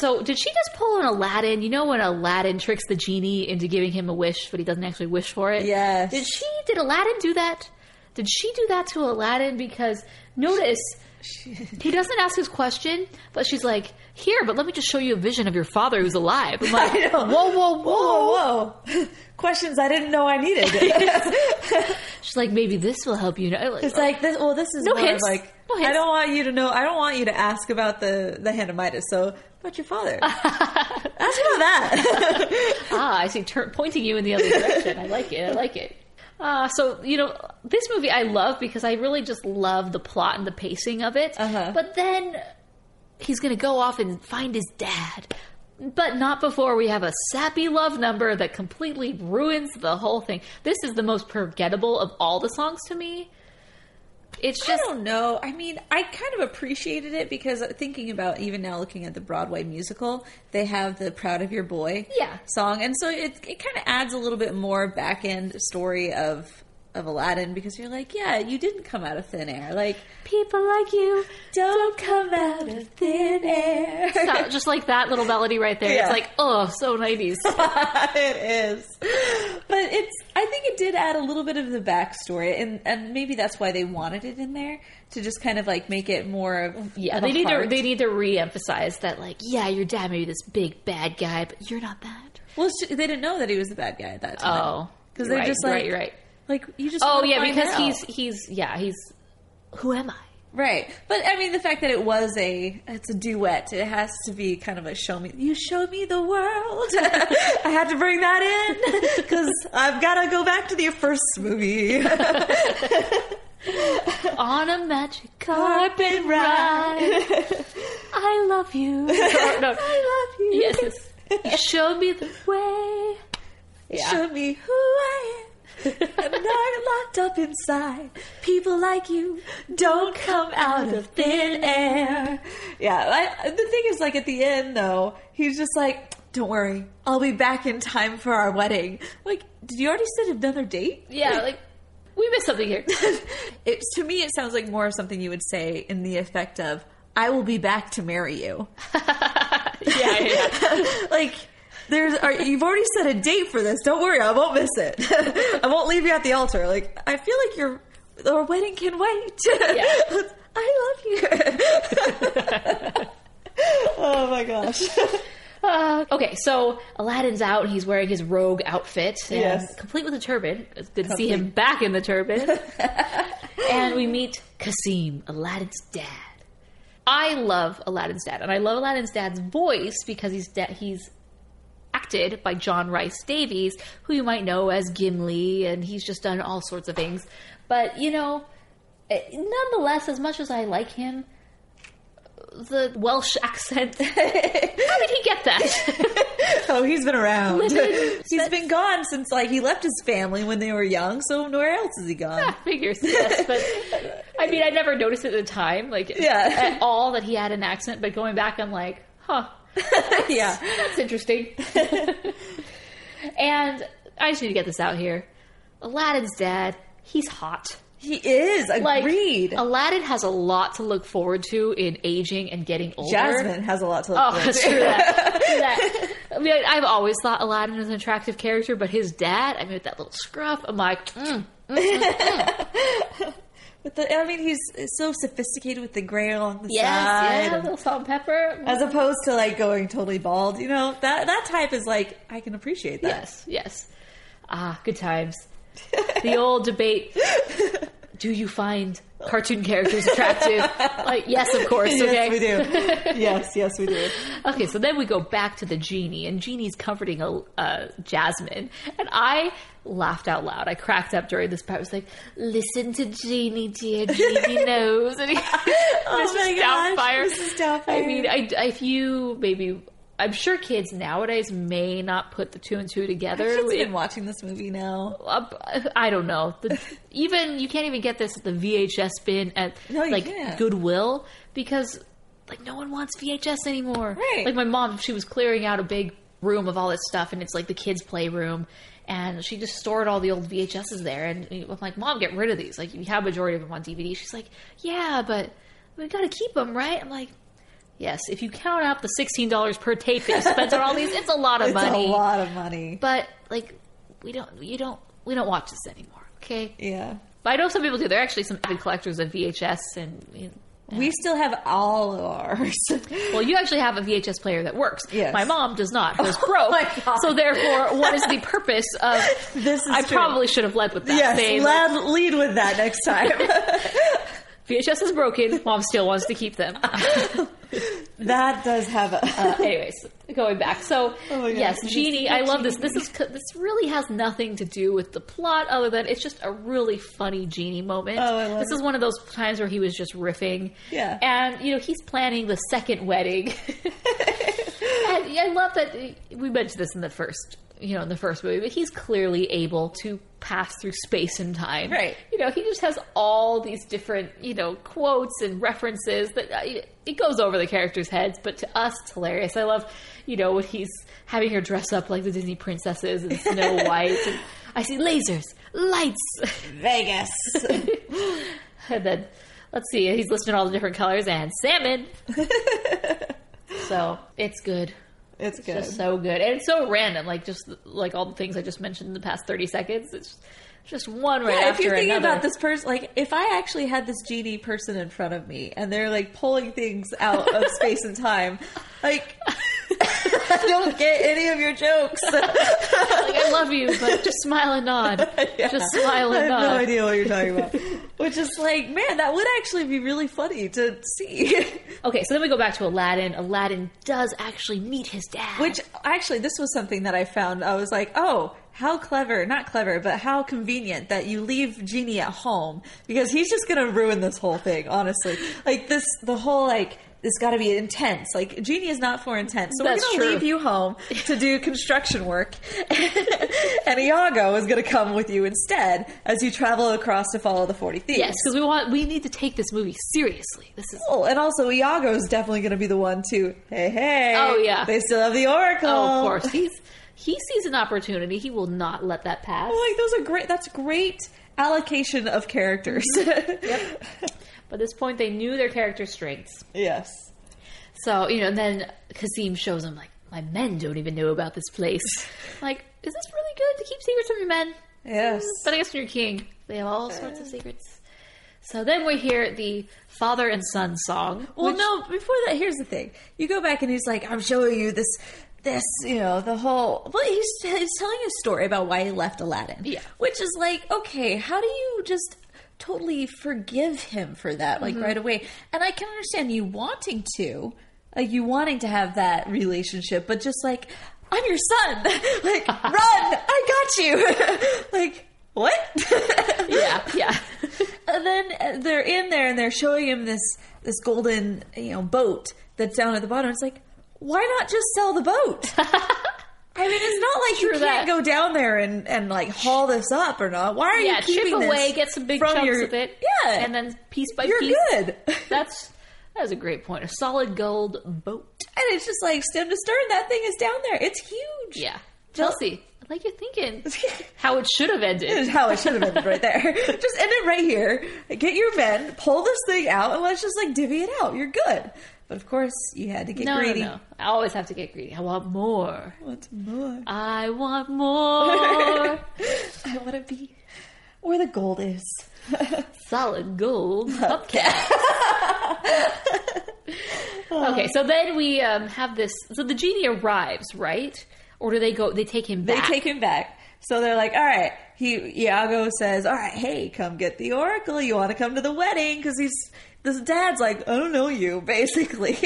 So, did she just pull an Aladdin? You know when Aladdin tricks the genie into giving him a wish, but he doesn't actually wish for it? Yes. Did she? Did Aladdin do that? Did she do that to Aladdin? Because notice he doesn't ask his question, but she's like, "Here, but let me just show you a vision of your father who's alive." I'm like, "Whoa, whoa, whoa!" Whoa, whoa. Questions I didn't know I needed. She's like, "Maybe this will help you." know. Like, it's like this. Well, this is No more hints. like No hints. I don't want you to know. I don't want you to ask about the the hand of Midas. So about your father. ask about that. ah, I see, tur- pointing you in the other direction. I like it. I like it. Uh, so you know, this movie I love because I really just love the plot and the pacing of it. Uh-huh. But then he's going to go off and find his dad, but not before we have a sappy love number that completely ruins the whole thing. This is the most forgettable of all the songs to me. It's I don't know. I mean, I kind of appreciated it because thinking about even now looking at the Broadway musical, they have the "Proud of Your Boy" Yeah. song, and so it it kind of adds a little bit more back end story of of Aladdin because you're like, yeah, you didn't come out of thin air. Like people like you. don't come out of thin air. So- just like that little melody right there. Yeah. It's like, oh, so 90s. it is. But it's I think it did add a little bit of the backstory and and maybe that's why they wanted it in there to just kind of like make it more of Yeah, of they need to they need to re-emphasize that like, yeah, your dad may be this big bad guy, but you're not that. Well, it's ju- they didn't know that he was the bad guy at that time. Oh, because they're right, just like right, right. Like you just Oh yeah, because out. he's he's yeah he's who am I? right. But I mean, the fact that it was a it's a duet, it has to be kind of a show me. You showed me the world. I had to bring that in because I've got to go back to the first movie. On a magic carpet ride, I love you. no, no. I love you. Yes, yes. You showed me the way. Yeah. Show me who I am. I'm not locked up inside. People like you don't come out of thin air. Yeah, I, the thing is, like at the end, though, he's just like, "Don't worry, I'll be back in time for our wedding." Like, did you already set another date? Yeah, like we missed something here. It, to me, it sounds like more of something you would say in the effect of, "I will be back to marry you." yeah, yeah. like there's are, you've already set a date for this. Don't worry i won't miss it. I won't leave you at the altar. Like i feel like your our wedding can wait. I love you. Oh my gosh. Uh, okay, so Aladdin's out. And he's wearing his rogue outfit, Yes. complete with a turban. It's good to see him back in the turban. and we meet Kasim, Aladdin's dad. I love Aladdin's dad, and I love Aladdin's dad's voice because he's da- he's acted by John Rhys-Davies, who you might know as Gimli, and he's just done all sorts of things. But you know, eh, nonetheless, as much as I like him, the Welsh accent. How did he get that? oh he's been around Living- he's been gone since like he left his family when they were young so where else is he gone Figures, yes, but I mean, I never noticed at the time, like Yeah. at all, that he had an accent. But going back, I'm like, huh, yeah that's interesting. and I just need to get this out here. Aladdin's dad, he's hot. he is Like agreed Aladdin has a lot to look forward to in aging and getting older. jasmine has a lot to look Oh, forward to. true. That, that. I mean, I've always thought Aladdin was an attractive character, but his dad, I mean, with that little scruff, I'm like, mm, mm, mm, mm. But the, I mean, he's so sophisticated with the gray along the side. yes, side. yeah, and- little salt and pepper. as opposed to like going totally bald. You know that that type is like I can appreciate that. Yes, yes. Ah, good times. The old debate: Do you find cartoon characters attractive. like, yes, of course. Okay. Yes, we do. yes, yes, we do. Okay, so then we go back to the genie, and Genie's comforting a uh, Jasmine, and I laughed out loud. I cracked up during this part. I was like, "Listen to Genie, dear Genie knows." And he, Oh my Doubtfire. Doubtfire. I mean, I, if you maybe, I'm sure kids nowadays may not put the two and two together. It- been watching this movie now. I don't know. The, even you can't even get this at the VHS bin at No, like can't. Goodwill because like no one wants VHS anymore. Right. Like my mom, she was clearing out a big room of all this stuff, and it's like the kids' playroom. And she just stored all the old VHSs there, and I'm like, "Mom, get rid of these. Like, you have a majority of them on DVD." She's like, "Yeah, but we got to keep them, right?" I'm like, "Yes. If you count out the sixteen dollars per tape that you spent on all these, it's a lot of It's money. a lot of money. But like, we don't, you don't, we don't watch this anymore. Okay, yeah. but I know some people do. There are actually some avid collectors of VHS, and you know, We still have all of ours. well, you actually have a VHS player that works. Yes. My mom does not. Hers oh broke. my So therefore, what is the purpose of? This is I true. probably should have led with that. yes, lead with that next time. VHS is broken. Mom still wants to keep them. that does have a. Uh, anyways, going back. So Oh yes, Genie. I love this. This is this really has nothing to do with the plot, other than it's just a really funny Genie moment. Oh, I love this it. is one of those times where he was just riffing. Yeah. and you know he's planning the second wedding. and yeah, I love that we mentioned this in the first. You know, in the first movie, but he's clearly able to pass through space and time. Right. You know, he just has all these different, you know, quotes and references that uh, it goes over the characters' heads, but to us, it's hilarious. I love, you know, when he's having her dress up like the Disney princesses and Snow White. And I see lasers, lights. Vegas. and then, let's see, he's listing all the different colors and salmon. so, it's good. It's good. Just so good. And it's so random, like just like all the things I just mentioned in the past 30 seconds. It's just one right yeah, if you're thinking another. about this person, like if I actually had this genie person in front of me and they're like pulling things out of space and time, like I don't get any of your jokes. like, I love you, but just smile and nod. Just smile I and have nod. no idea what you're talking about. Which is like, man, that would actually be really funny to see. Okay, so then we go back to Aladdin. Aladdin does actually meet his dad. Which actually, this was something that I found. I was like, oh, how clever, not clever, but how convenient that you leave Genie at home because he's just going to ruin this whole thing, honestly. Like, this, the whole, like, it's got to be intense. Like, Genie is not for intense. So That's we're going to leave you home to do construction work. and Iago is going to come with you instead as you travel across to follow the 40 Thieves. yes, because we want we need to take this movie seriously. This is Oh, and also Iago is definitely going to be the one to, hey, hey. Oh, yeah. They still have the Oracle. oh, of course he's he sees an opportunity. He will not let that pass. Well, like those are great. That's great allocation of characters. But at this point, they knew their character strengths. yes. So you know, and then Kasim shows him like my men don't even know about this place. like, is this really good to keep secrets from your men? Yes. But I guess when you're king, they have all sorts of uh. secrets. So then we hear the father and son song. Well, which- no. Before that, here's the thing. You go back and he's like, "I'm showing you this, this, you know, the whole." Well, he's he's telling a story about why he left Aladdin. Yeah. Which is like, okay, how do you just totally forgive him for that, like Mm-hmm. right away? And I can understand you wanting to, like you wanting to have that relationship, but just like, I'm your son. like, run! I got you. like. What? yeah, yeah. And then uh, they're in there and they're showing him this this golden you know boat that's down at the bottom. It's like, why not just sell the boat? I mean, it's not like you True can't that. go down there and, and like haul this up or not. Why are yeah, you keeping chip this away, get some big chunks your- of it. Yeah, And then piece by piece. you're good. That's that is a great point. A solid gold boat. and it's just like stem to stern. That thing is down there. It's huge. Yeah. Chelsea, I like you're thinking how it should have ended. how it should have ended right there. just end it right here. Get your men, pull this thing out, and let's just like divvy it out. You're good. But of course, you had to get No, no, greedy. no. I always have to get greedy. I want more. I want more? I want more. I want to be where the gold is. Solid gold hubcap. okay, so then we um, have this. So the genie arrives, right? Or do they go? They take him back. They take him back. So they're like, all right. He Iago says, all right, hey, come get the oracle. You want to come to the wedding? Because he's this dad's like, I don't know you, basically.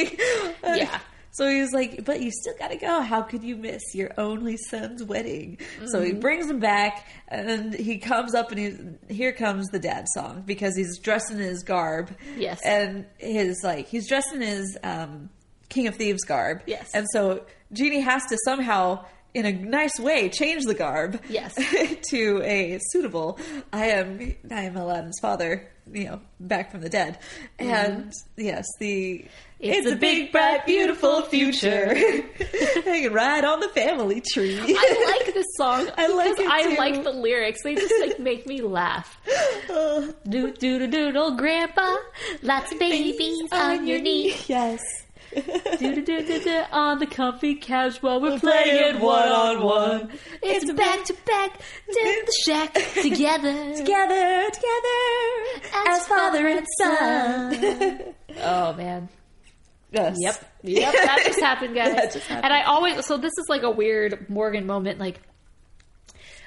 Yeah. So he's like, but you still got to go. How could you miss your only son's wedding? So Mm-hmm. he brings him back, and he comes up, and he here comes the dad song because he's dressed in his garb. Yes. and his like he's dressed in his um, King of Thieves garb. Yes. and so Genie has to somehow. In a nice way, change the garb. Yes. to a suitable. I am. I am Aladdin's father. You know, back from the dead. And yes, the Mm-hmm. It's a a big, big, bright, beautiful future. Hanging right on the family tree. I like this song I like because it I too. like the lyrics. They just like make me laugh. Oh, Do do do doodle, grandpa, lots of babies on your knee. Yes. Do do do do do on the comfy couch while we're, We're playing playing one on one-on-one. It's back to back to the shack together. Together, together, As father and son. Oh man. Yes. Yep. Yep. That just happened, guys. That just happened. And I always so this is like a weird Morgan moment. Like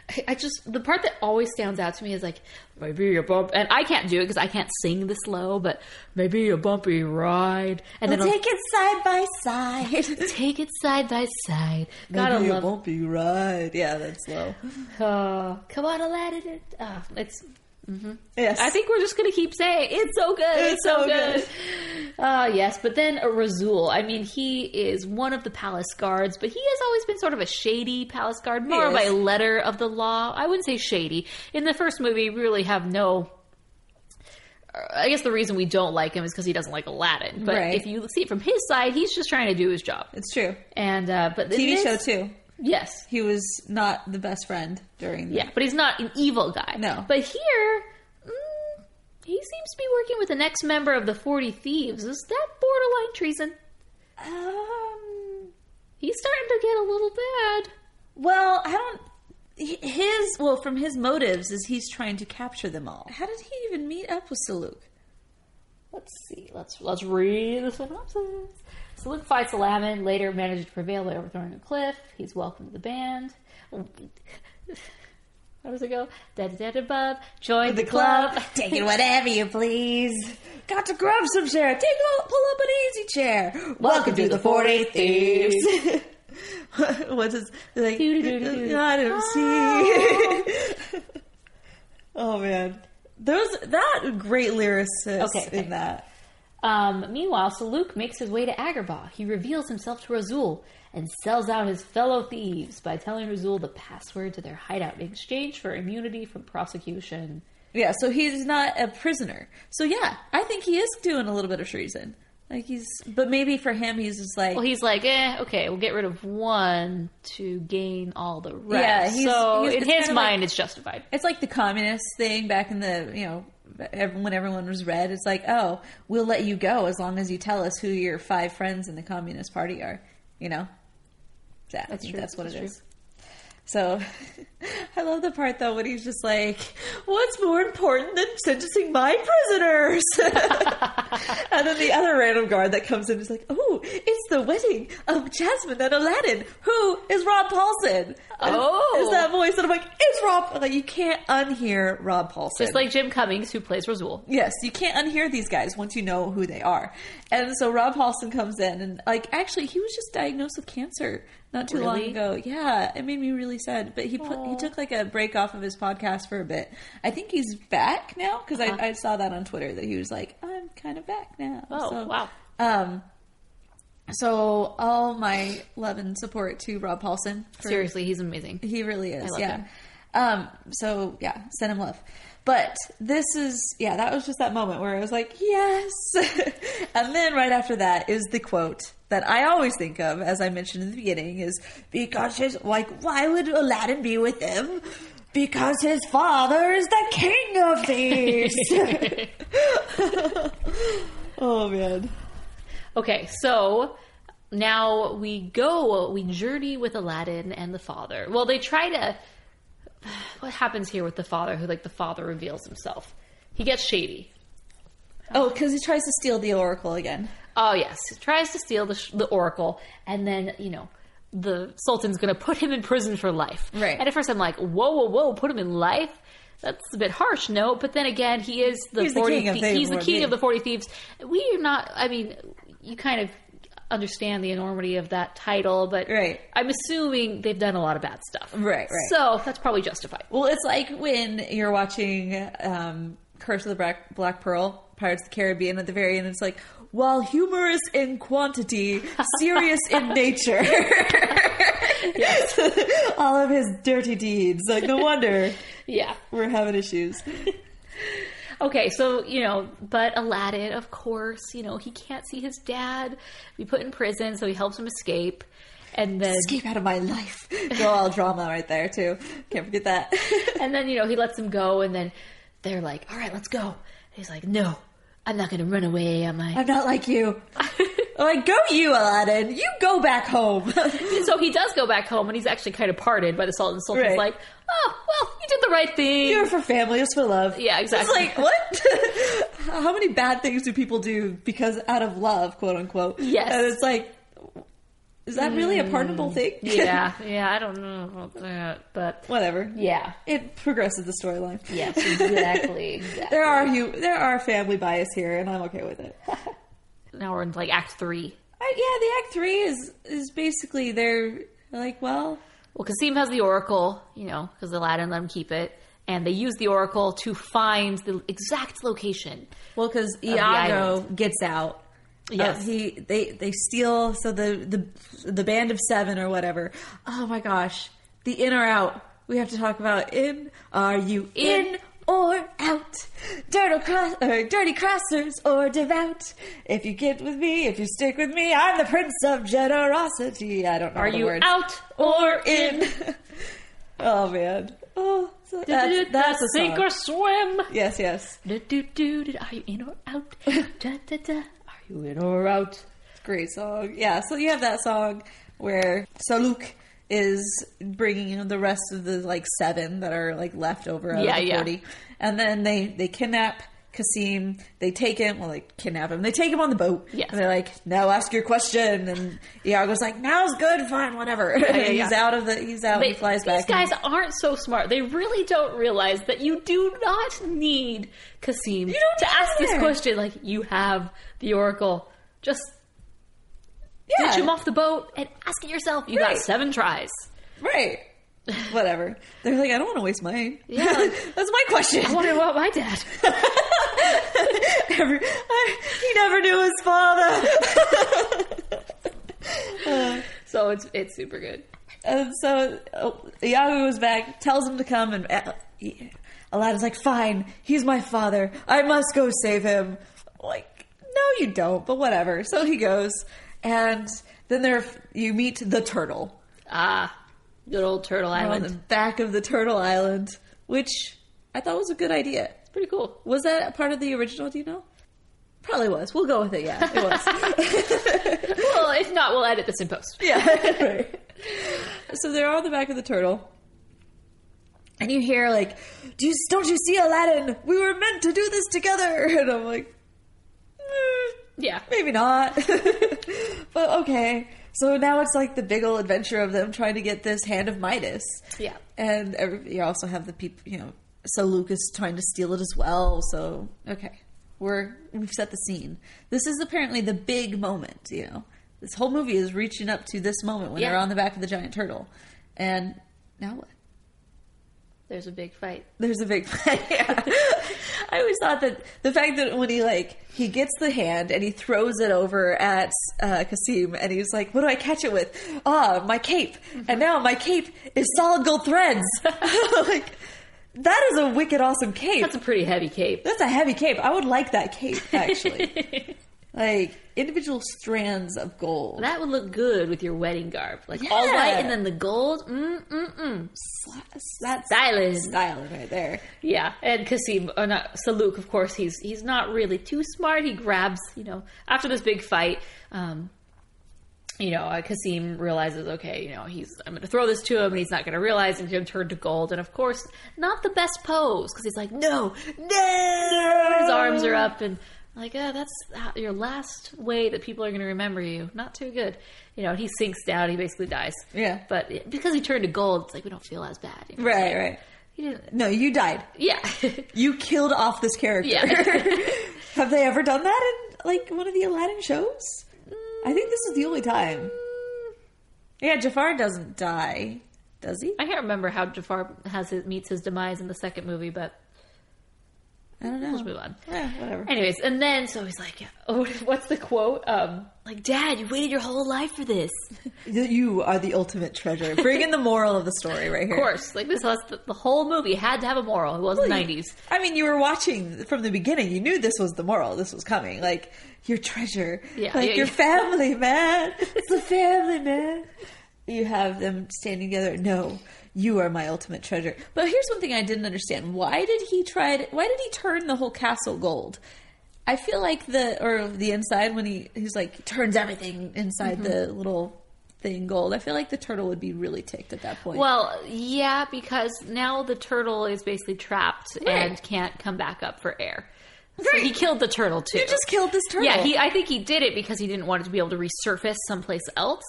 I- I just the part that always stands out to me is like maybe a bump, and I can't do it because I can't sing this low, but maybe a bumpy ride, and We'll then take it side by side. take it side by side. Gotta Maybe love. be right. Yeah, that's low. Uh, come on, Aladdin. Uh, it's. Yes. I think we're just gonna keep saying it's so good. It's, It's so so good. Ah, yes. But then uh, Razul. I mean, he is one of the palace guards, but he has always been sort of a shady palace guard, more a letter of the law. I wouldn't say shady. In the first movie, we really have no. uh, I guess the reason we don't like him is because he doesn't like Aladdin. But Right. if you see it from his side, he's just trying to do his job. It's true. And uh, but TV this- show too. Yes, He was not the best friend during. The, yeah, but he's not an evil guy. No. But here, mm, he seems to be working with the next member of the 40 Thieves. Is that borderline treason? Um. He's starting to get a little bad. Well, I don't. His well, from his motives, is he's trying to capture them all. How did he even meet up with Saluk? Let's see. Let's let's read the synopsis. Saluk fights Aladdin, later manages to prevail by overthrowing a cliff. He's welcomed to the band. How does it go? Dead dead above. Join the, club. taking whatever you please. Got to grab some chair. Take a pull up an easy chair. Welcome to the Forty Thieves. What's his like? Doo-doo-doo-doo-doo. I don't ah. see. oh man, those that great lyricist Okay, okay. in that. Um, meanwhile, Saluk makes his way to Agrabah. He reveals himself to Razul and sells out his fellow thieves by telling Razul the password to their hideout in exchange for immunity from prosecution. Yeah, so he's not a prisoner. So yeah, I think he is doing a little bit of treason. Like he's, but maybe for him, he's just like, Well, he's like, eh, okay, we'll get rid of one to gain all the rest. Yeah, he's- so he's- in his kinda like- mind, it's justified. It's like the communist thing back in the, you know, when everyone was red. It's like, oh, we'll let you go as long as you tell us who your five friends in the Communist Party are. You know? Yeah, I think true. that's what That's it true. is. So, I love the part though when he's just like, "What's more important than sentencing my prisoners?" and then the other random guard that comes in is like, "Oh, it's the wedding of Jasmine and Aladdin. Who is Rob Paulsen?" Oh. is that voice? And I'm like, "It's Rob." Like you can't unhear Rob Paulsen. Just like Jim Cummings, who plays Razul. Yes, you can't unhear these guys once you know who they are. And so Rob Paulsen comes in and like actually he was just diagnosed with cancer not too long ago. Yeah, it made me really sad. But he put he took like a break off of his podcast for a bit. I think he's back now because Uh-huh. I, I saw that on Twitter that he was like, I'm kind of back now. Oh, So, wow. Um. So all my love and support to Rob Paulsen. for- Seriously, he's amazing. he really is. yeah. him. Um, so yeah, send him love. But this is yeah, that was just that moment where I was like, yes. and then right after that is the quote that I always think of, as I mentioned in the beginning, is because his like, why would Aladdin be with them? Because his father is the king of thieves. oh man. Okay, so now we go, we journey with Aladdin and the father. Well, they try to. What happens here with the father, who, like, the father reveals himself? He gets shady. Oh, because he tries to steal the oracle again. Oh, yes. He tries to steal the, sh- the oracle, and then, you know, the Sultan's going to put him in prison for life. Right. And at first I'm like, whoa, whoa, whoa, put him in life? That's a bit harsh, no? But then again, he is the He's the 40 king of the he's the king of the 40 thieves. We are not, I mean, you kind of understand the enormity of that title, but Right. I'm assuming they've done a lot of bad stuff. Right, right. So that's probably justified. Well, it's like when you're watching um, Curse of the Black, Black Pearl, Pirates of the Caribbean at the very end. It's like, while humorous in quantity, serious in nature. All of his dirty deeds. Like, no wonder Yeah. we're having issues. Okay, so, you know, but Aladdin, of course, you know, he can't see his dad be put in prison, so he helps him escape. And then Escape out of my life. Go all drama right there, too. Can't forget that. and then, you know, he lets him go and then they're like, All right, let's go. And he's like, No, I'm not gonna run away, am I? I'm not like you. Like, go you, Aladdin. You go back home. so he does go back home and he's actually kind of parted by the Sultan. Sultan's Right. like, Oh, well, you did the right thing. You're for family, it's for love. Yeah, exactly. It's like, what? How many bad things do people do because out of love, quote unquote? Yes. And it's like, is that really a pardonable mm. thing? yeah, yeah, I don't know about that, but Whatever. yeah. It progresses the storyline. Yes, exactly, exactly. There are hu- there are family bias here, and I'm okay with it. Now we're in like Act Three. I, yeah, the act three is is basically they're like, well, Well, Kasim has the Oracle, you know, because Aladdin let him keep it, and they use the Oracle to find the exact location. well, because Iago gets out. Yes. Uh, he they they steal so the the the band of seven or whatever. Oh my gosh, the in or out. We have to talk about in. Are you in or out? Dirty, cross, or uh, dirty crossers or devout? If you get with me, if you stick with me, I'm the prince of generosity. I don't know Are you words. out or in? oh man. Oh, so that's, that's a sink song. or swim. Yes, yes. Do, do, do. Are you in or out? da, da, da. Are you in or out? Great song. Yeah, so you have that song where Saluk is bringing in the rest of the like seven that are like left over out Yeah, of the yeah. 40. And then they they kidnap Kasim. They take him, well, they kidnap him. They take him on the boat. Yes. And they're like, now ask your question. And Iago's like, now's good, fine, whatever. yeah, he's yeah. out of the, he's out, They- he flies these back. These guys aren't so smart. They really don't realize that you do not need Kasim to ask this question. Like, you have the Oracle. Just yeah, ditch him off the boat and ask it yourself. You Right. got seven tries. Right. Whatever. They're like, I don't want to waste mine. Yeah. That's my question. I wonder what my dad. Every, I, he never knew his father. So it's it's super good. and so uh, Iago goes back, tells him to come, and uh, he- Aladdin's like, "Fine, he's my father. I must go save him." Like, no, you don't. But whatever. So he goes, and then there you meet the turtle Ah, good old Turtle Island. on the back of the Turtle Island, which I thought was a good idea. Pretty cool. Was that a part of the original? Do you know? Probably was. We'll go with it. Yeah, it was. Well, if not, we'll edit this in post. Yeah. right. So they're on the back of the turtle. And you hear like, Do you, don't you see Aladdin? We were meant to do this together. And I'm like, "Eh, Yeah. maybe not. But okay. So now it's like the big old adventure of them trying to get this hand of Midas. Yeah. And every, you also have the people, you know, Saluk's trying to steal it as well. So okay, we're we've set the scene. This is apparently the big moment. You know, this whole movie is reaching up to this moment when Yeah. they're on the back of the giant turtle, and now what? There's a big fight. There's a big fight. Yeah. I always thought that the fact that when he like he gets the hand and he throws it over at uh, Kasim and he's like, "What do I catch it with? Ah, my cape." And now my cape is solid gold threads. like that is a wicked awesome cape. That's a pretty heavy cape. That's a heavy cape. I would like that cape actually. like individual strands of gold. That would look good with your wedding garb. Like all white and then the gold. Mm, mm, mm. That's Styling. styling right there. Yeah, and Kasim, or not Saluk, of course, he's he's not really too smart. He grabs, you know, after this big fight, um, you know, uh, Kasim realizes, okay, you know, he's I'm going to throw this to him, and he's not going to realize, and he's going to turn to gold. And of course, not the best pose because he's like, no, no, his arms are up, and Like, uh, that's your last way that people are going to remember you. Not too good. You know, he sinks down. He basically dies. Yeah. But because he turned to gold, it's like we don't feel as bad. you know? Right, right. He didn't. No, you died. Yeah. You killed off this character. Yeah. Have they ever done that in like one of the Aladdin shows? I think this is the only time. Yeah, Jafar doesn't die, does he? I can't remember how Jafar has his, meets his demise in the second movie, but I don't know. let's move on. Yeah, whatever. Anyways, and then so he's like, "Oh, what's the quote? Um, like, Dad, you waited your whole life for this." You are the ultimate treasure. Bring in the moral of the story right here. Of course, like this the, the whole movie had to have a moral. It was the nineties. I mean, you were watching from the beginning. You knew this was the moral. This was coming. Like your treasure. Yeah, like yeah, your yeah. family, man. It's the family, man. You have them standing together. No, you are my ultimate treasure. But here's one thing I didn't understand. Why did he try to? Why did he turn the whole castle gold? I feel like the or the inside when he he's like turns everything inside Mm-hmm. the little thing gold. I feel like the turtle would be really ticked at that point. Well, yeah, because now the turtle is basically trapped Right. and can't come back up for air. So he killed the turtle too. you just killed this turtle. yeah, he. I think he did it because he didn't want it to be able to resurface someplace else.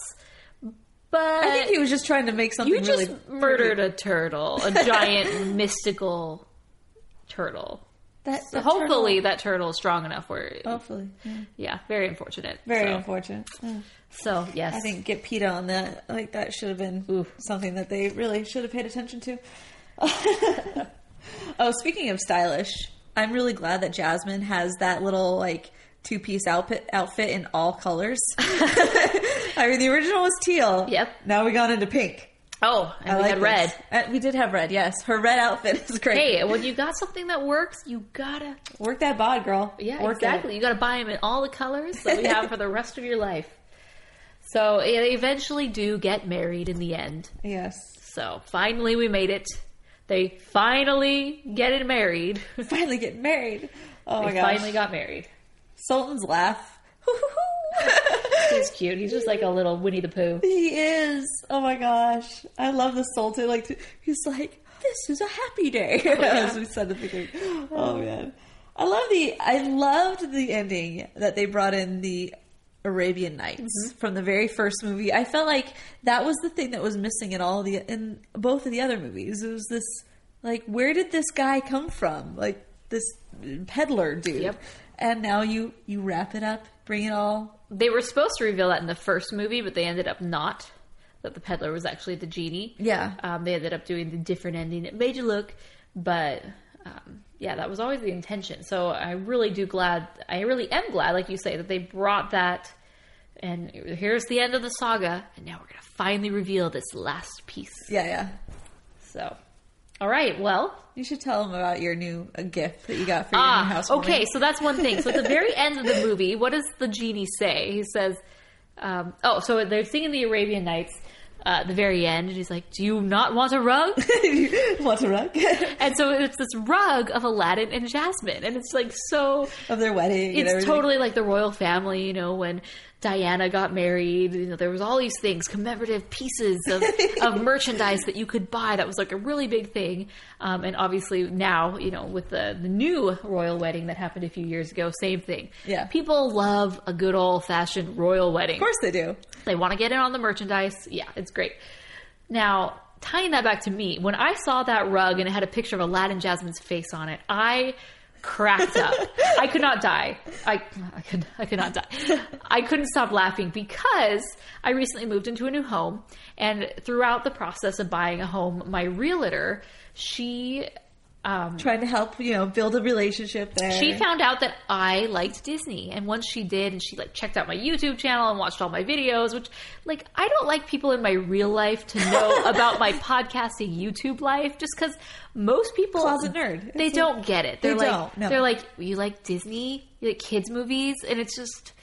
But I think he was just trying to make something you just really murdered a turtle, a giant mystical turtle. That, So that hopefully turtle- that turtle is strong enough where, hopefully, yeah. yeah, very unfortunate. very So- unfortunate. Yeah. So yes, I think get PETA on that. Like that should have been something that they really should have paid attention to. oh, speaking of stylish, I'm really glad that Jasmine has that little like two piece outfit outfit in all colors. I mean, the original was teal. Yep. Now we got into pink. Oh, and I we like had red. Uh, we did have red. Yes, her red outfit is great. Hey, when you got something that works, you gotta work that bod, girl. Yeah, work exactly. You got to buy them in all the colors that we have for the rest of your life. So yeah, they eventually do get married in the end. Yes. So finally, we made it. They finally get it married. Finally get married. Oh my they gosh. finally got married. Sultan's laugh. He's cute. He's just like a little Winnie the Pooh. He is. Oh my gosh. I love the Sultan. Like he's like, this is a happy day. As we said at the beginning. Oh man. I love the I loved the ending that they brought in the Arabian Nights mm-hmm. from the very first movie. I felt like that was the thing that was missing in all the in both of the other movies. It was this like where did this guy come from? Like this peddler dude. Yep. And now you you wrap it up, bring it all They were supposed to reveal that in the first movie, but they ended up not. That the peddler was actually the genie. Yeah. Um, they ended up doing the different ending. It made you look, but um, yeah, that was always the intention. So I really do glad. I really am glad, like you say, that they brought that. And here's the end of the saga, and now we're gonna finally reveal this last piece. Yeah, yeah. So, all right, well, You should tell them about your new gift that you got for your Ah, new house. okay, so that's one thing. So at the very end of the movie, what does the genie say? He says, um, "Oh, so they're singing the Arabian Nights." Uh, at the very end, and he's like, "Do you not want a rug?" want a rug and so it's this rug of Aladdin and Jasmine, and it's like so. of their wedding? It's totally like the royal family, you know, when Diana got married. You know, there was all these things, commemorative pieces of, of merchandise that you could buy. That was like a really big thing. Um, and obviously now, you know, with the, the new royal wedding that happened a few years ago, same thing. Yeah. People love a good old fashioned royal wedding. Of course they do. They want to get in on the merchandise. Yeah, it's great. Now, tying that back to me, when I saw that rug and it had a picture of Aladdin Jasmine's face on it, I cracked up. I could not die. I, I could I could not die. I couldn't stop laughing because I recently moved into a new home and throughout the process of buying a home, my realtor, she um, Trying to help, you know, build a relationship there. she found out that I liked Disney, and once she did, and she like checked out my YouTube channel and watched all my videos, which like I don't like people in my real life to know about my podcasting YouTube life, just because most people Closet nerd. they It's don't get it. They're They like don't, no. they're like you like Disney, you like kids movies, and it's just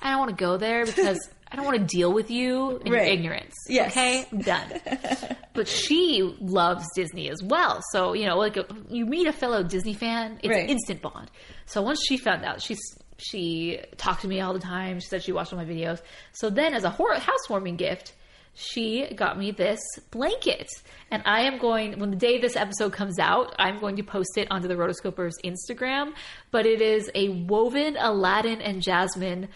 I don't want to go there because. I don't want to deal with you and Right. your ignorance. Yes. Okay, I'm done. but she loves Disney as well. So you know, like you meet a fellow Disney fan, it's Right. an instant bond. So once she found out, she's she talked to me all the time. She said she watched all my videos. So then, as a housewarming gift, she got me this blanket. And I am going, when the day this episode comes out, I'm going to post it onto the Rotoscopers Instagram. But it is a woven Aladdin and Jasmine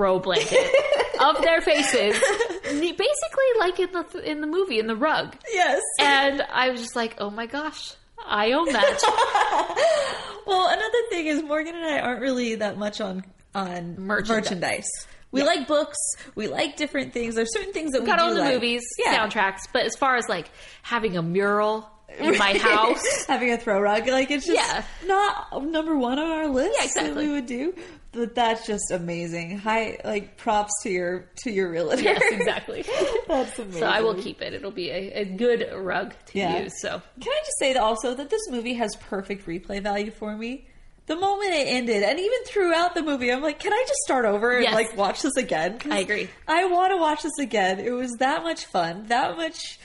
throw blanket of their faces, basically like in the in the movie in the rug. Yes. And I was just like, oh my gosh, I own that. well, another thing is Morgan and I aren't really that much on on Merchandise. merchandise. We like books. We like different things. There's certain things that we got all the like. movies, yeah. soundtracks, but as far as like having a mural in my house, having a throw rug, like it's just Yeah. not number one on our list Yeah, exactly. we would do. But that's just amazing. High like props to your to your realtor. yes, exactly. that's amazing. So I will keep it. It'll be a, a good rug to Yeah. use. So Can I just say that also that this movie has perfect replay value for me? The moment it ended, and even throughout the movie, I'm like, can I just start over and Yes. like watch this again? I agree. I want to watch this again. It was that much fun, that much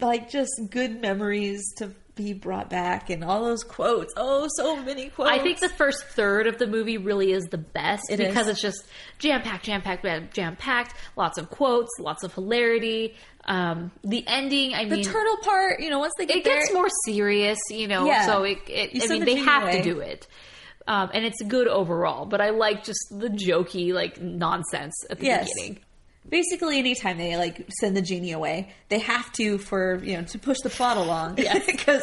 like just good memories to be brought back, and all those quotes. Oh, so many quotes. I think the first third of the movie really is the best It because is. it's just jam packed, jam packed, jam packed. Lots of quotes, lots of hilarity. Um, the ending, I the mean, the turtle part. You know, once they get it there, gets more serious, you know. Yeah. So it, it I mean, the they have away. to do it, um, and it's good overall. But I like just the jokey, like nonsense at the Yes. beginning. Basically, anytime they like send the genie away, they have to for you know to push the plot along. Yes. because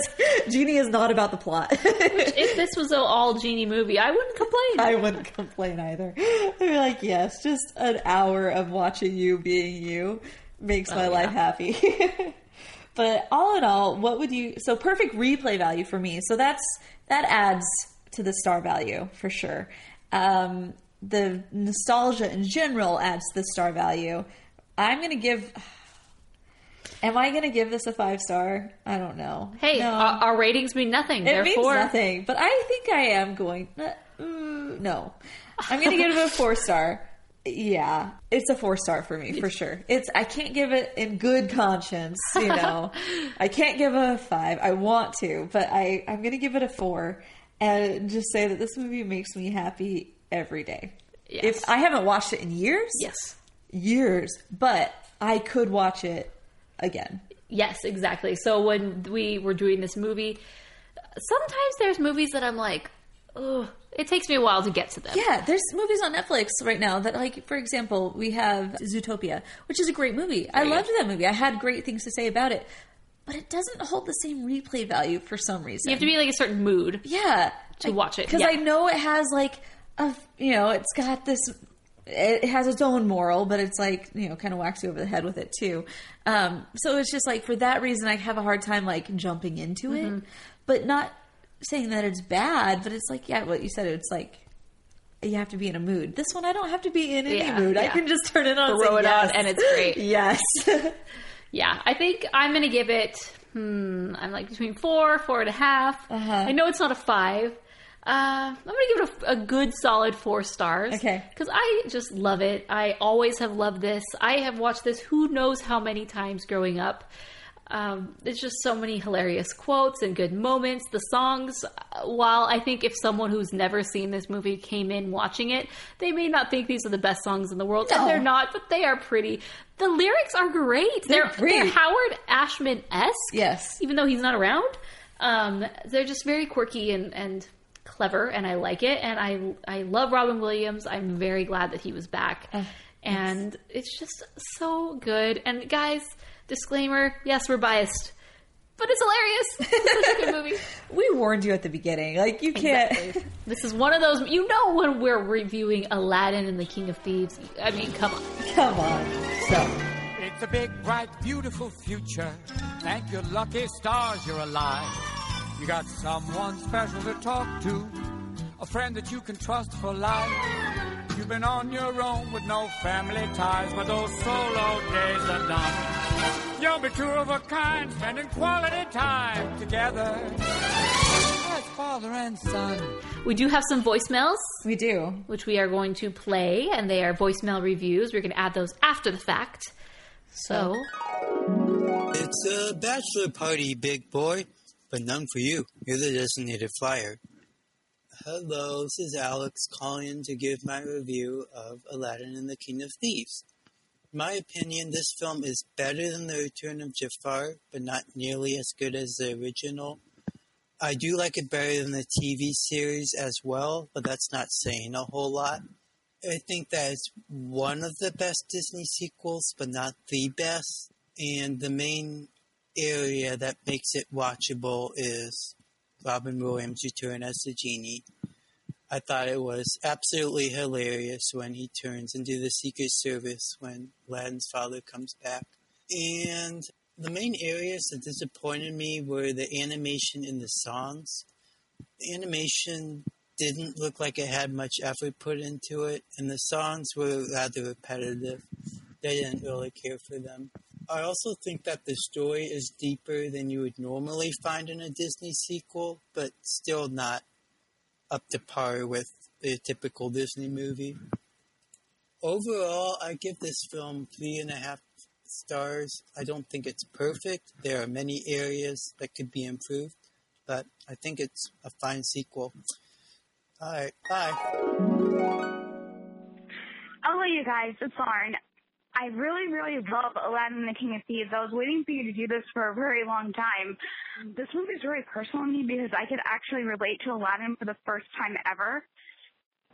genie is not about the plot. If this was an all genie movie, I wouldn't complain. I wouldn't complain either. I'd be like, yes, just an hour of watching you being you makes my Oh, life happy. but all in all, what would you? So perfect replay value for me. So that's that adds to the star value for sure. Um, the nostalgia in general adds to the star value. I'm gonna give. Am I gonna give this a five star? I don't know. hey, No. our, our ratings mean nothing. It means nothing, but I think I am going. uh, mm, no, I'm to give it a four star. Yeah, it's a four star for me for sure. It's I can't give it in good conscience, you know. I can't give it a five. I want to, but I I'm to give it a four and just say that this movie makes me happy every day. Yes. If I haven't watched it in years, yes. years, but I could watch it again. Yes, exactly. So when we were doing this movie, sometimes there's movies that I'm like, oh, it takes me a while to get to them. Yeah, there's movies on Netflix right now that, like, for example, we have Zootopia, which is a great movie. I loved go. that movie. I had great things to say about it, but it doesn't hold the same replay value for some reason. You have to be like a certain mood. yeah to watch it, because yeah. I know it has like you know it's got this. It has its own moral, but it's like you know, kind of whacks you over the head with it too. Um, so it's just like for that reason, I have a hard time like jumping into Mm-hmm. it, but not saying that it's bad. But it's like yeah, what you said. It's like you have to be in a mood. This one, I don't have to be in any Yeah, mood. I can just turn it on, and Throw it on, and it's great. yes. Yeah, I think I'm going to give it, hmm, I'm like between four, four and a half. Uh-huh. I know it's not a five. Uh, I'm going to give it a, a good solid four stars. Okay. Because I just love it. I always have loved this. I have watched this who knows how many times growing up. Um, there's just so many hilarious quotes and good moments. The songs, uh, while I think if someone who's never seen this movie came in watching it, they may not think these are the best songs in the world, No. and they're not, but they are pretty. The lyrics are great. They're They're, great. they're Howard Ashman esque. Yes. Even though he's not around. Um, they're just very quirky and, and clever, and I like it. And I I love Robin Williams. I'm very glad that he was back. Oh, and it's just so good. And guys, disclaimer: yes, we're biased, but it's hilarious. It's such a good movie. we warned you at the beginning. Like you can't. Exactly. This is one of those. You know when we're reviewing Aladdin and the King of Thieves. I mean, come on. Come on. So. It's a big, bright, beautiful future. Thank your lucky stars you're alive. You got someone special to talk to, a friend that you can trust for life. You've been on your own with no family ties, but those solo days are done. You'll be two of a kind, spending quality time together as father and son. We do have some voicemails. We do. which we are going to play, and they are voicemail reviews. We're going to add those after the fact. So, It's a bachelor party, big boy, but none for you. You're the designated flyer. Hello, this is Alex calling in to give my review of Aladdin and the King of Thieves. In my opinion, this film is better than The Return of Jafar, but not nearly as good as the original. I do like it better than the TV series as well, but that's not saying a whole lot. I think that it's one of the best Disney sequels, but not the best. And the main area that makes it watchable is Robin Williams' return as the genie. I thought it was absolutely hilarious when he turns into the Secret Service when Aladdin's father comes back. And the main areas that disappointed me were the animation in the songs. The animation didn't look like it had much effort put into it, and the songs were rather repetitive. They didn't really care for them. I also think that the story is deeper than you would normally find in a Disney sequel, but still not up to par with a typical Disney movie. Overall, I give this film three and a half stars. I don't think it's perfect. There are many areas that could be improved, but I think it's a fine sequel. All right, bye. Hello, you guys. It's Lauren. I really, really love Aladdin and the King of Thieves. I was waiting for you to do this for a very long time. This movie is very personal to me because I could actually relate to Aladdin for the first time ever.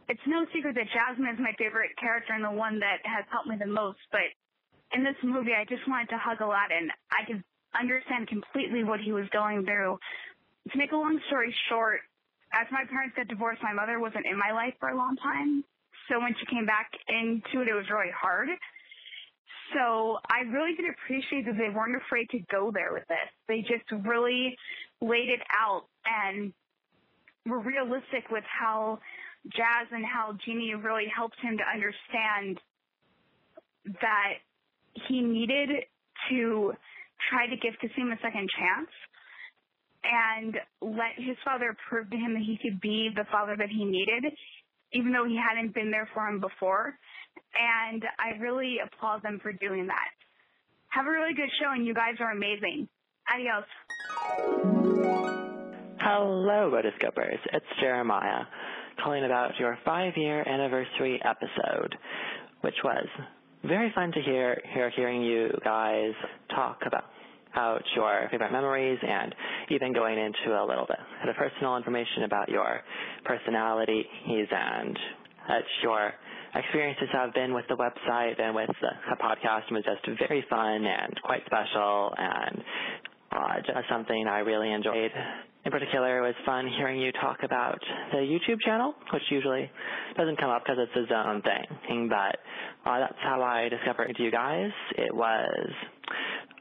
It's no secret that Jasmine is my favorite character and the one that has helped me the most, but in this movie, I just wanted to hug Aladdin. I could understand completely what he was going through. To make a long story short, as my parents got divorced, my mother wasn't in my life for a long time. So when she came back into it, it was really hard. So I really did appreciate that they weren't afraid to go there with this. They just really laid it out and were realistic with how Jazz and how Genie really helped him to understand that he needed to try to give Cassim a second chance and let his father prove to him that he could be the father that he needed, even though he hadn't been there for him before and I really applaud them for doing that. Have a really good show, and you guys are amazing. Adios. Hello, Rotoscopers. It's Jeremiah calling about your five-year anniversary episode, which was very fun to hear, hear hearing you guys talk about out your favorite memories and even going into a little bit of personal information about your personalities and at your experiences have been with the website and with the, podcast was just very fun and quite special and uh, just something I really enjoyed. In particular, it was fun hearing you talk about the YouTube channel, which usually doesn't come up because it's its own thing. But uh, that's how I discovered you guys. It was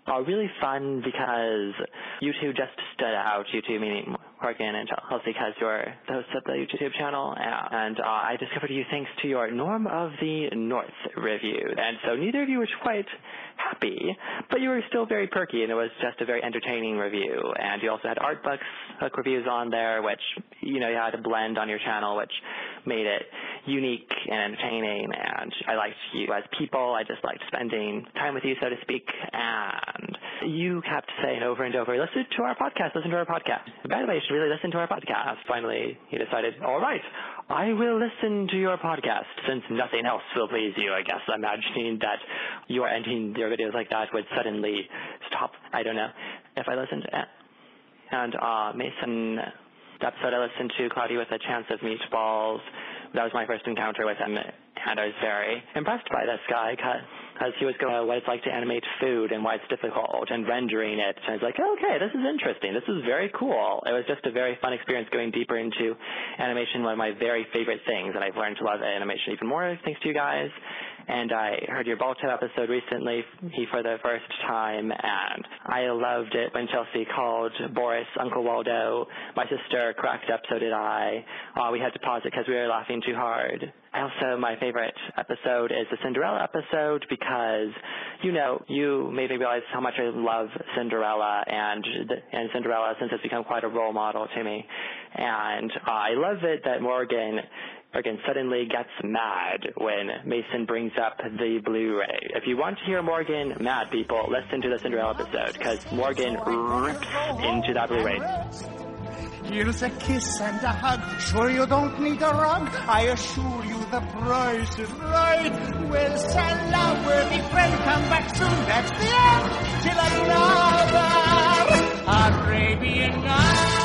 uh, really fun because you two just stood out. YouTube meaning Morgan and Chelsea because you're the hosts of the YouTube channel. And uh, I discovered you thanks to your Norm of the North review. And so neither of you were quite happy, but you were still very perky, and it was just a very entertaining review. And you also had art books book reviews on there, which you know you had a blend on your channel, which made it unique and entertaining. And I liked you as people. I just liked spending time with you, so to speak. And you kept saying over and over, "Listen to our podcast. Listen to our podcast." By the way, really listen to our podcast. Finally, he decided, "All right, I will listen to your podcast since nothing else will please you." I guess I'm imagining that you are ending your videos like that would suddenly stop. I don't know if I listened. And uh, Mason, the episode I listened to, Cloudy with a Chance of Meatballs, that was my first encounter with him, and I was very impressed by this guy because he was going what it's like to animate food and why it's difficult and rendering it. And I was like, okay, this is interesting. This is very cool. It was just a very fun experience going deeper into animation, one of my very favorite things, and I've learned to love animation even more thanks to you guys and I heard your Balto episode recently he for the first time, and I loved it when Chelsea called Boris Uncle Waldo. My sister cracked up, so did I. Uh, we had to pause it because we were laughing too hard. Also, my favorite episode is the Cinderella episode because, you know, you made me realize how much I love Cinderella and and Cinderella since it's become quite a role model to me. And I love it that Morgan again suddenly gets mad when Mason brings up the Blu-ray. If you want to hear Morgan mad, people, listen to the Cinderella episode because Morgan rips into that Blu-ray. Here's a kiss and a hug. Sure you don't need a rug. I assure you the price is right. We'll Well, salam, worthy friend, come back soon. That's the end. Till another Arabian night.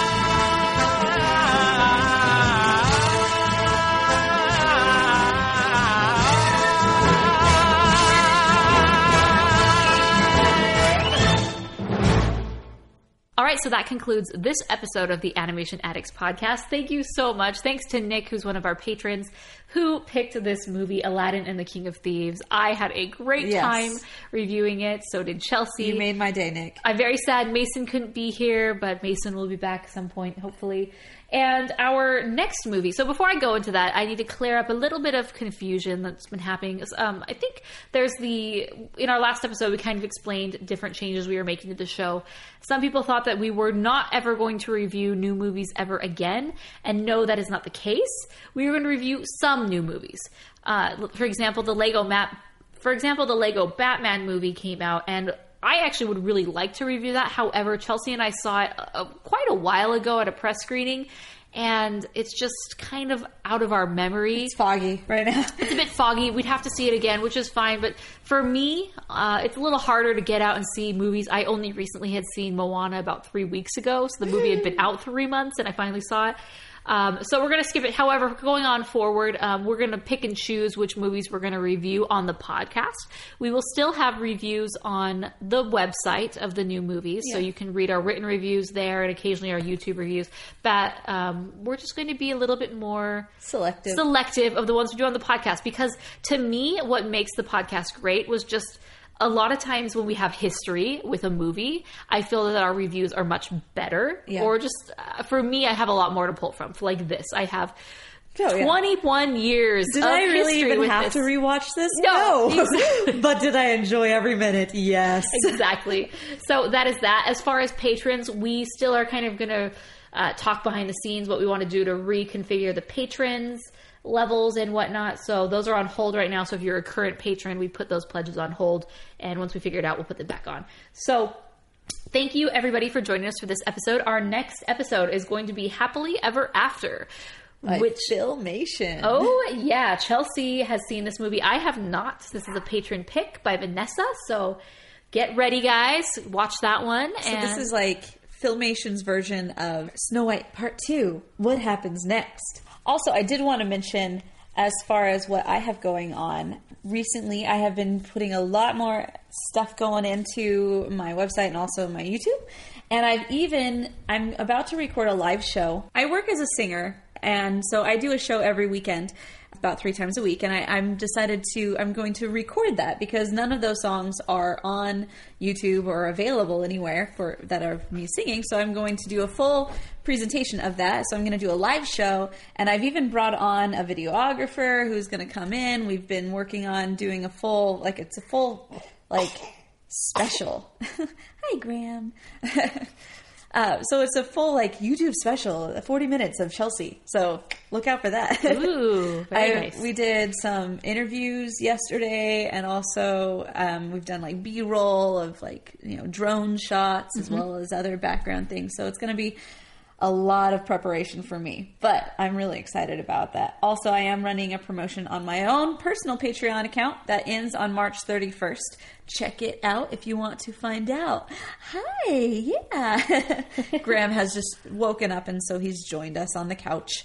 All right, so that concludes this episode of the Animation Addicts podcast. Thank you so much. Thanks to Nick, who's one of our patrons, who picked this movie, Aladdin and the King of Thieves. I had a great Yes. time reviewing it. So did Chelsea. You made my day, Nick. I'm very sad Mason couldn't be here, but Mason will be back at some point, hopefully. And our next movie. So before I go into that, I need to clear up a little bit of confusion that's been happening. Um, I think there's the in our last episode we kind of explained different changes we were making to the show. Some people thought that we were not ever going to review new movies ever again, and no, that is not the case. We were going to review some new movies. Uh, for example, the Lego map for example, the Lego Batman movie came out, and I actually would really like to review that. However, Chelsea and I saw it uh, quite a while ago at a press screening, and it's just kind of out of our memory. It's foggy right now. It's a bit foggy. We'd have to see it again, which is fine. But for me, uh, it's a little harder to get out and see movies. I only recently had seen Moana about three weeks ago, so the movie had been out three months, and I finally saw it. Um, so we're going to skip it. However, going on forward, um, we're going to pick and choose which movies we're going to review on the podcast. We will still have reviews on the website of the new movies, so you can read our written reviews there and occasionally our YouTube reviews. But um, we're just going to be a little bit more Selective. selective of the ones we do on the podcast because to me, what makes the podcast great was just a lot of times when we have history with a movie, I feel that our reviews are much better. Yeah. Or just uh, for me, I have a lot more to pull from. Like this, I have. Oh, yeah. 21 years. Did of I really history even have this. to rewatch this? No, No. exactly. but did I enjoy every minute? Yes. exactly. So that is that. As far as patrons, we still are kind of going to uh, talk behind the scenes what we want to do to reconfigure the patrons levels and whatnot. So those are on hold right now. So if you're a current patron, we put those pledges on hold, and once we figure it out, we'll put them back on. So. Thank you everybody for joining us for this episode. Our next episode is going to be Happily Ever After, By which Filmation. Oh, yeah. Chelsea has seen this movie. I have not. This is a patron pick by Vanessa. So get ready, guys. Watch that one. So and this is like Filmation's version of Snow White Part 2. What happens next? Also, I did want to mention as far as what I have going on. Recently, I have been putting a lot more stuff going into my website and also my YouTube. And I've even I'm about to record a live show. I work as a singer, and so I do a show every weekend about three times a week and I, i'm decided to i'm going to record that because none of those songs are on youtube or available anywhere for that are me singing so i'm going to do a full presentation of that. So i'm going to do a live show and i've even brought on a videographer who's going to come in. We've been working on doing a full like it's a full like special. Hi graham Uh, so it's a full like YouTube special, 40 minutes of Chelsea. So look out for that. Ooh, very I- nice. We did some interviews yesterday, and also um, we've done like B roll of like you know drone shots as Mhm. well as other background things. So it's going to be a lot of preparation for me, but I'm really excited about that. Also, I am running a promotion on my own personal Patreon account that ends on March 31st. Check it out if you want to find out. Hi, yeah. Graham has just woken up and so he's joined us on the couch.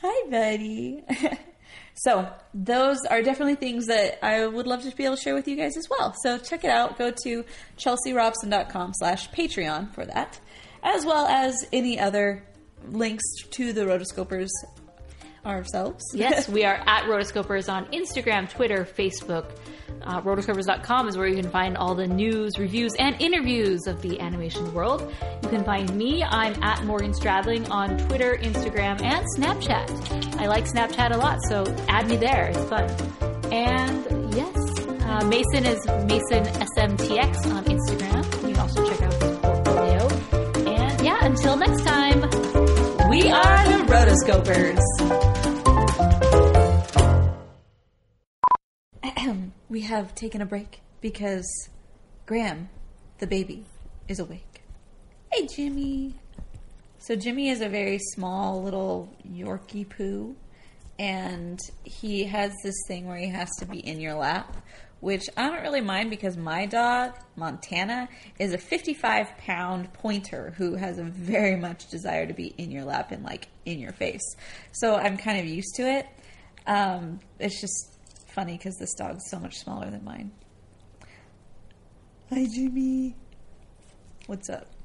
Hi, buddy. so, those are definitely things that I would love to be able to share with you guys as well. So, check it out. Go to chelsearobson.com slash Patreon for that, as well as any other links to the rotoscopers ourselves. yes, we are at Rotoscopers on Instagram, Twitter, Facebook. Uh, rotoscopers.com is where you can find all the news, reviews, and interviews of the animation world. You can find me. I'm at Morgan Stradling on Twitter, Instagram, and Snapchat. I like Snapchat a lot, so add me there. It's fun. And yes, uh, Mason is Mason SMTX on Instagram. You can also check out until next time, We are the rotoscopers. We have taken a break because Graham, the baby, is awake. Hey, Jimmy. So Jimmy is a very small little Yorkie poo, and he has this thing where he has to be in your lap, which I don't really mind because my dog Montana is a 55 pound pointer who has a very much desire to be in your lap and like in your face. So I'm kind of used to it. Um, it's just funny because this dog's so much smaller than mine. Hi, Jimmy. What's up?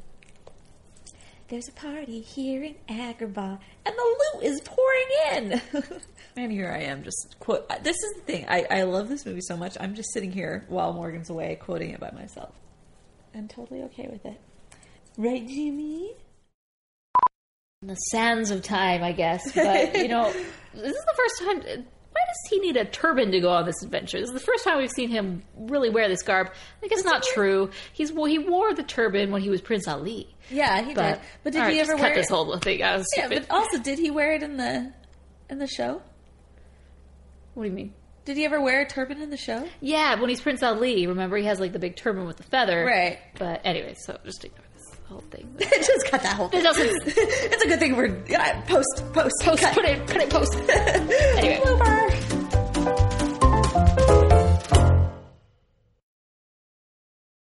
There's a party here in Agrabah, and the loot is pouring in. and here I am, just quote. This is the thing. I, I love this movie so much. I'm just sitting here while Morgan's away, quoting it by myself. I'm totally okay with it. Right, Jimmy? the sands of time, I guess. But you know, this is the first time. Why does he need a turban to go on this adventure? This is the first time we've seen him really wear this garb. I guess it's not true. He's well, he wore the turban when he was Prince Ali. Yeah, he But, did. But did right, he ever just wear cut this whole thing out? Yeah, Stupid. but also, did he wear it in the in the show? what do you mean? Did he ever wear a turban in the show? Yeah, when he's Prince Ali, remember he has like the big turban with the feather. Right. But anyway, so just ignore this whole thing. Just cut that whole thing. It doesn't it's a good thing we're yeah, post post post. cut. Put it. Put it. Post. anyway. Blooper.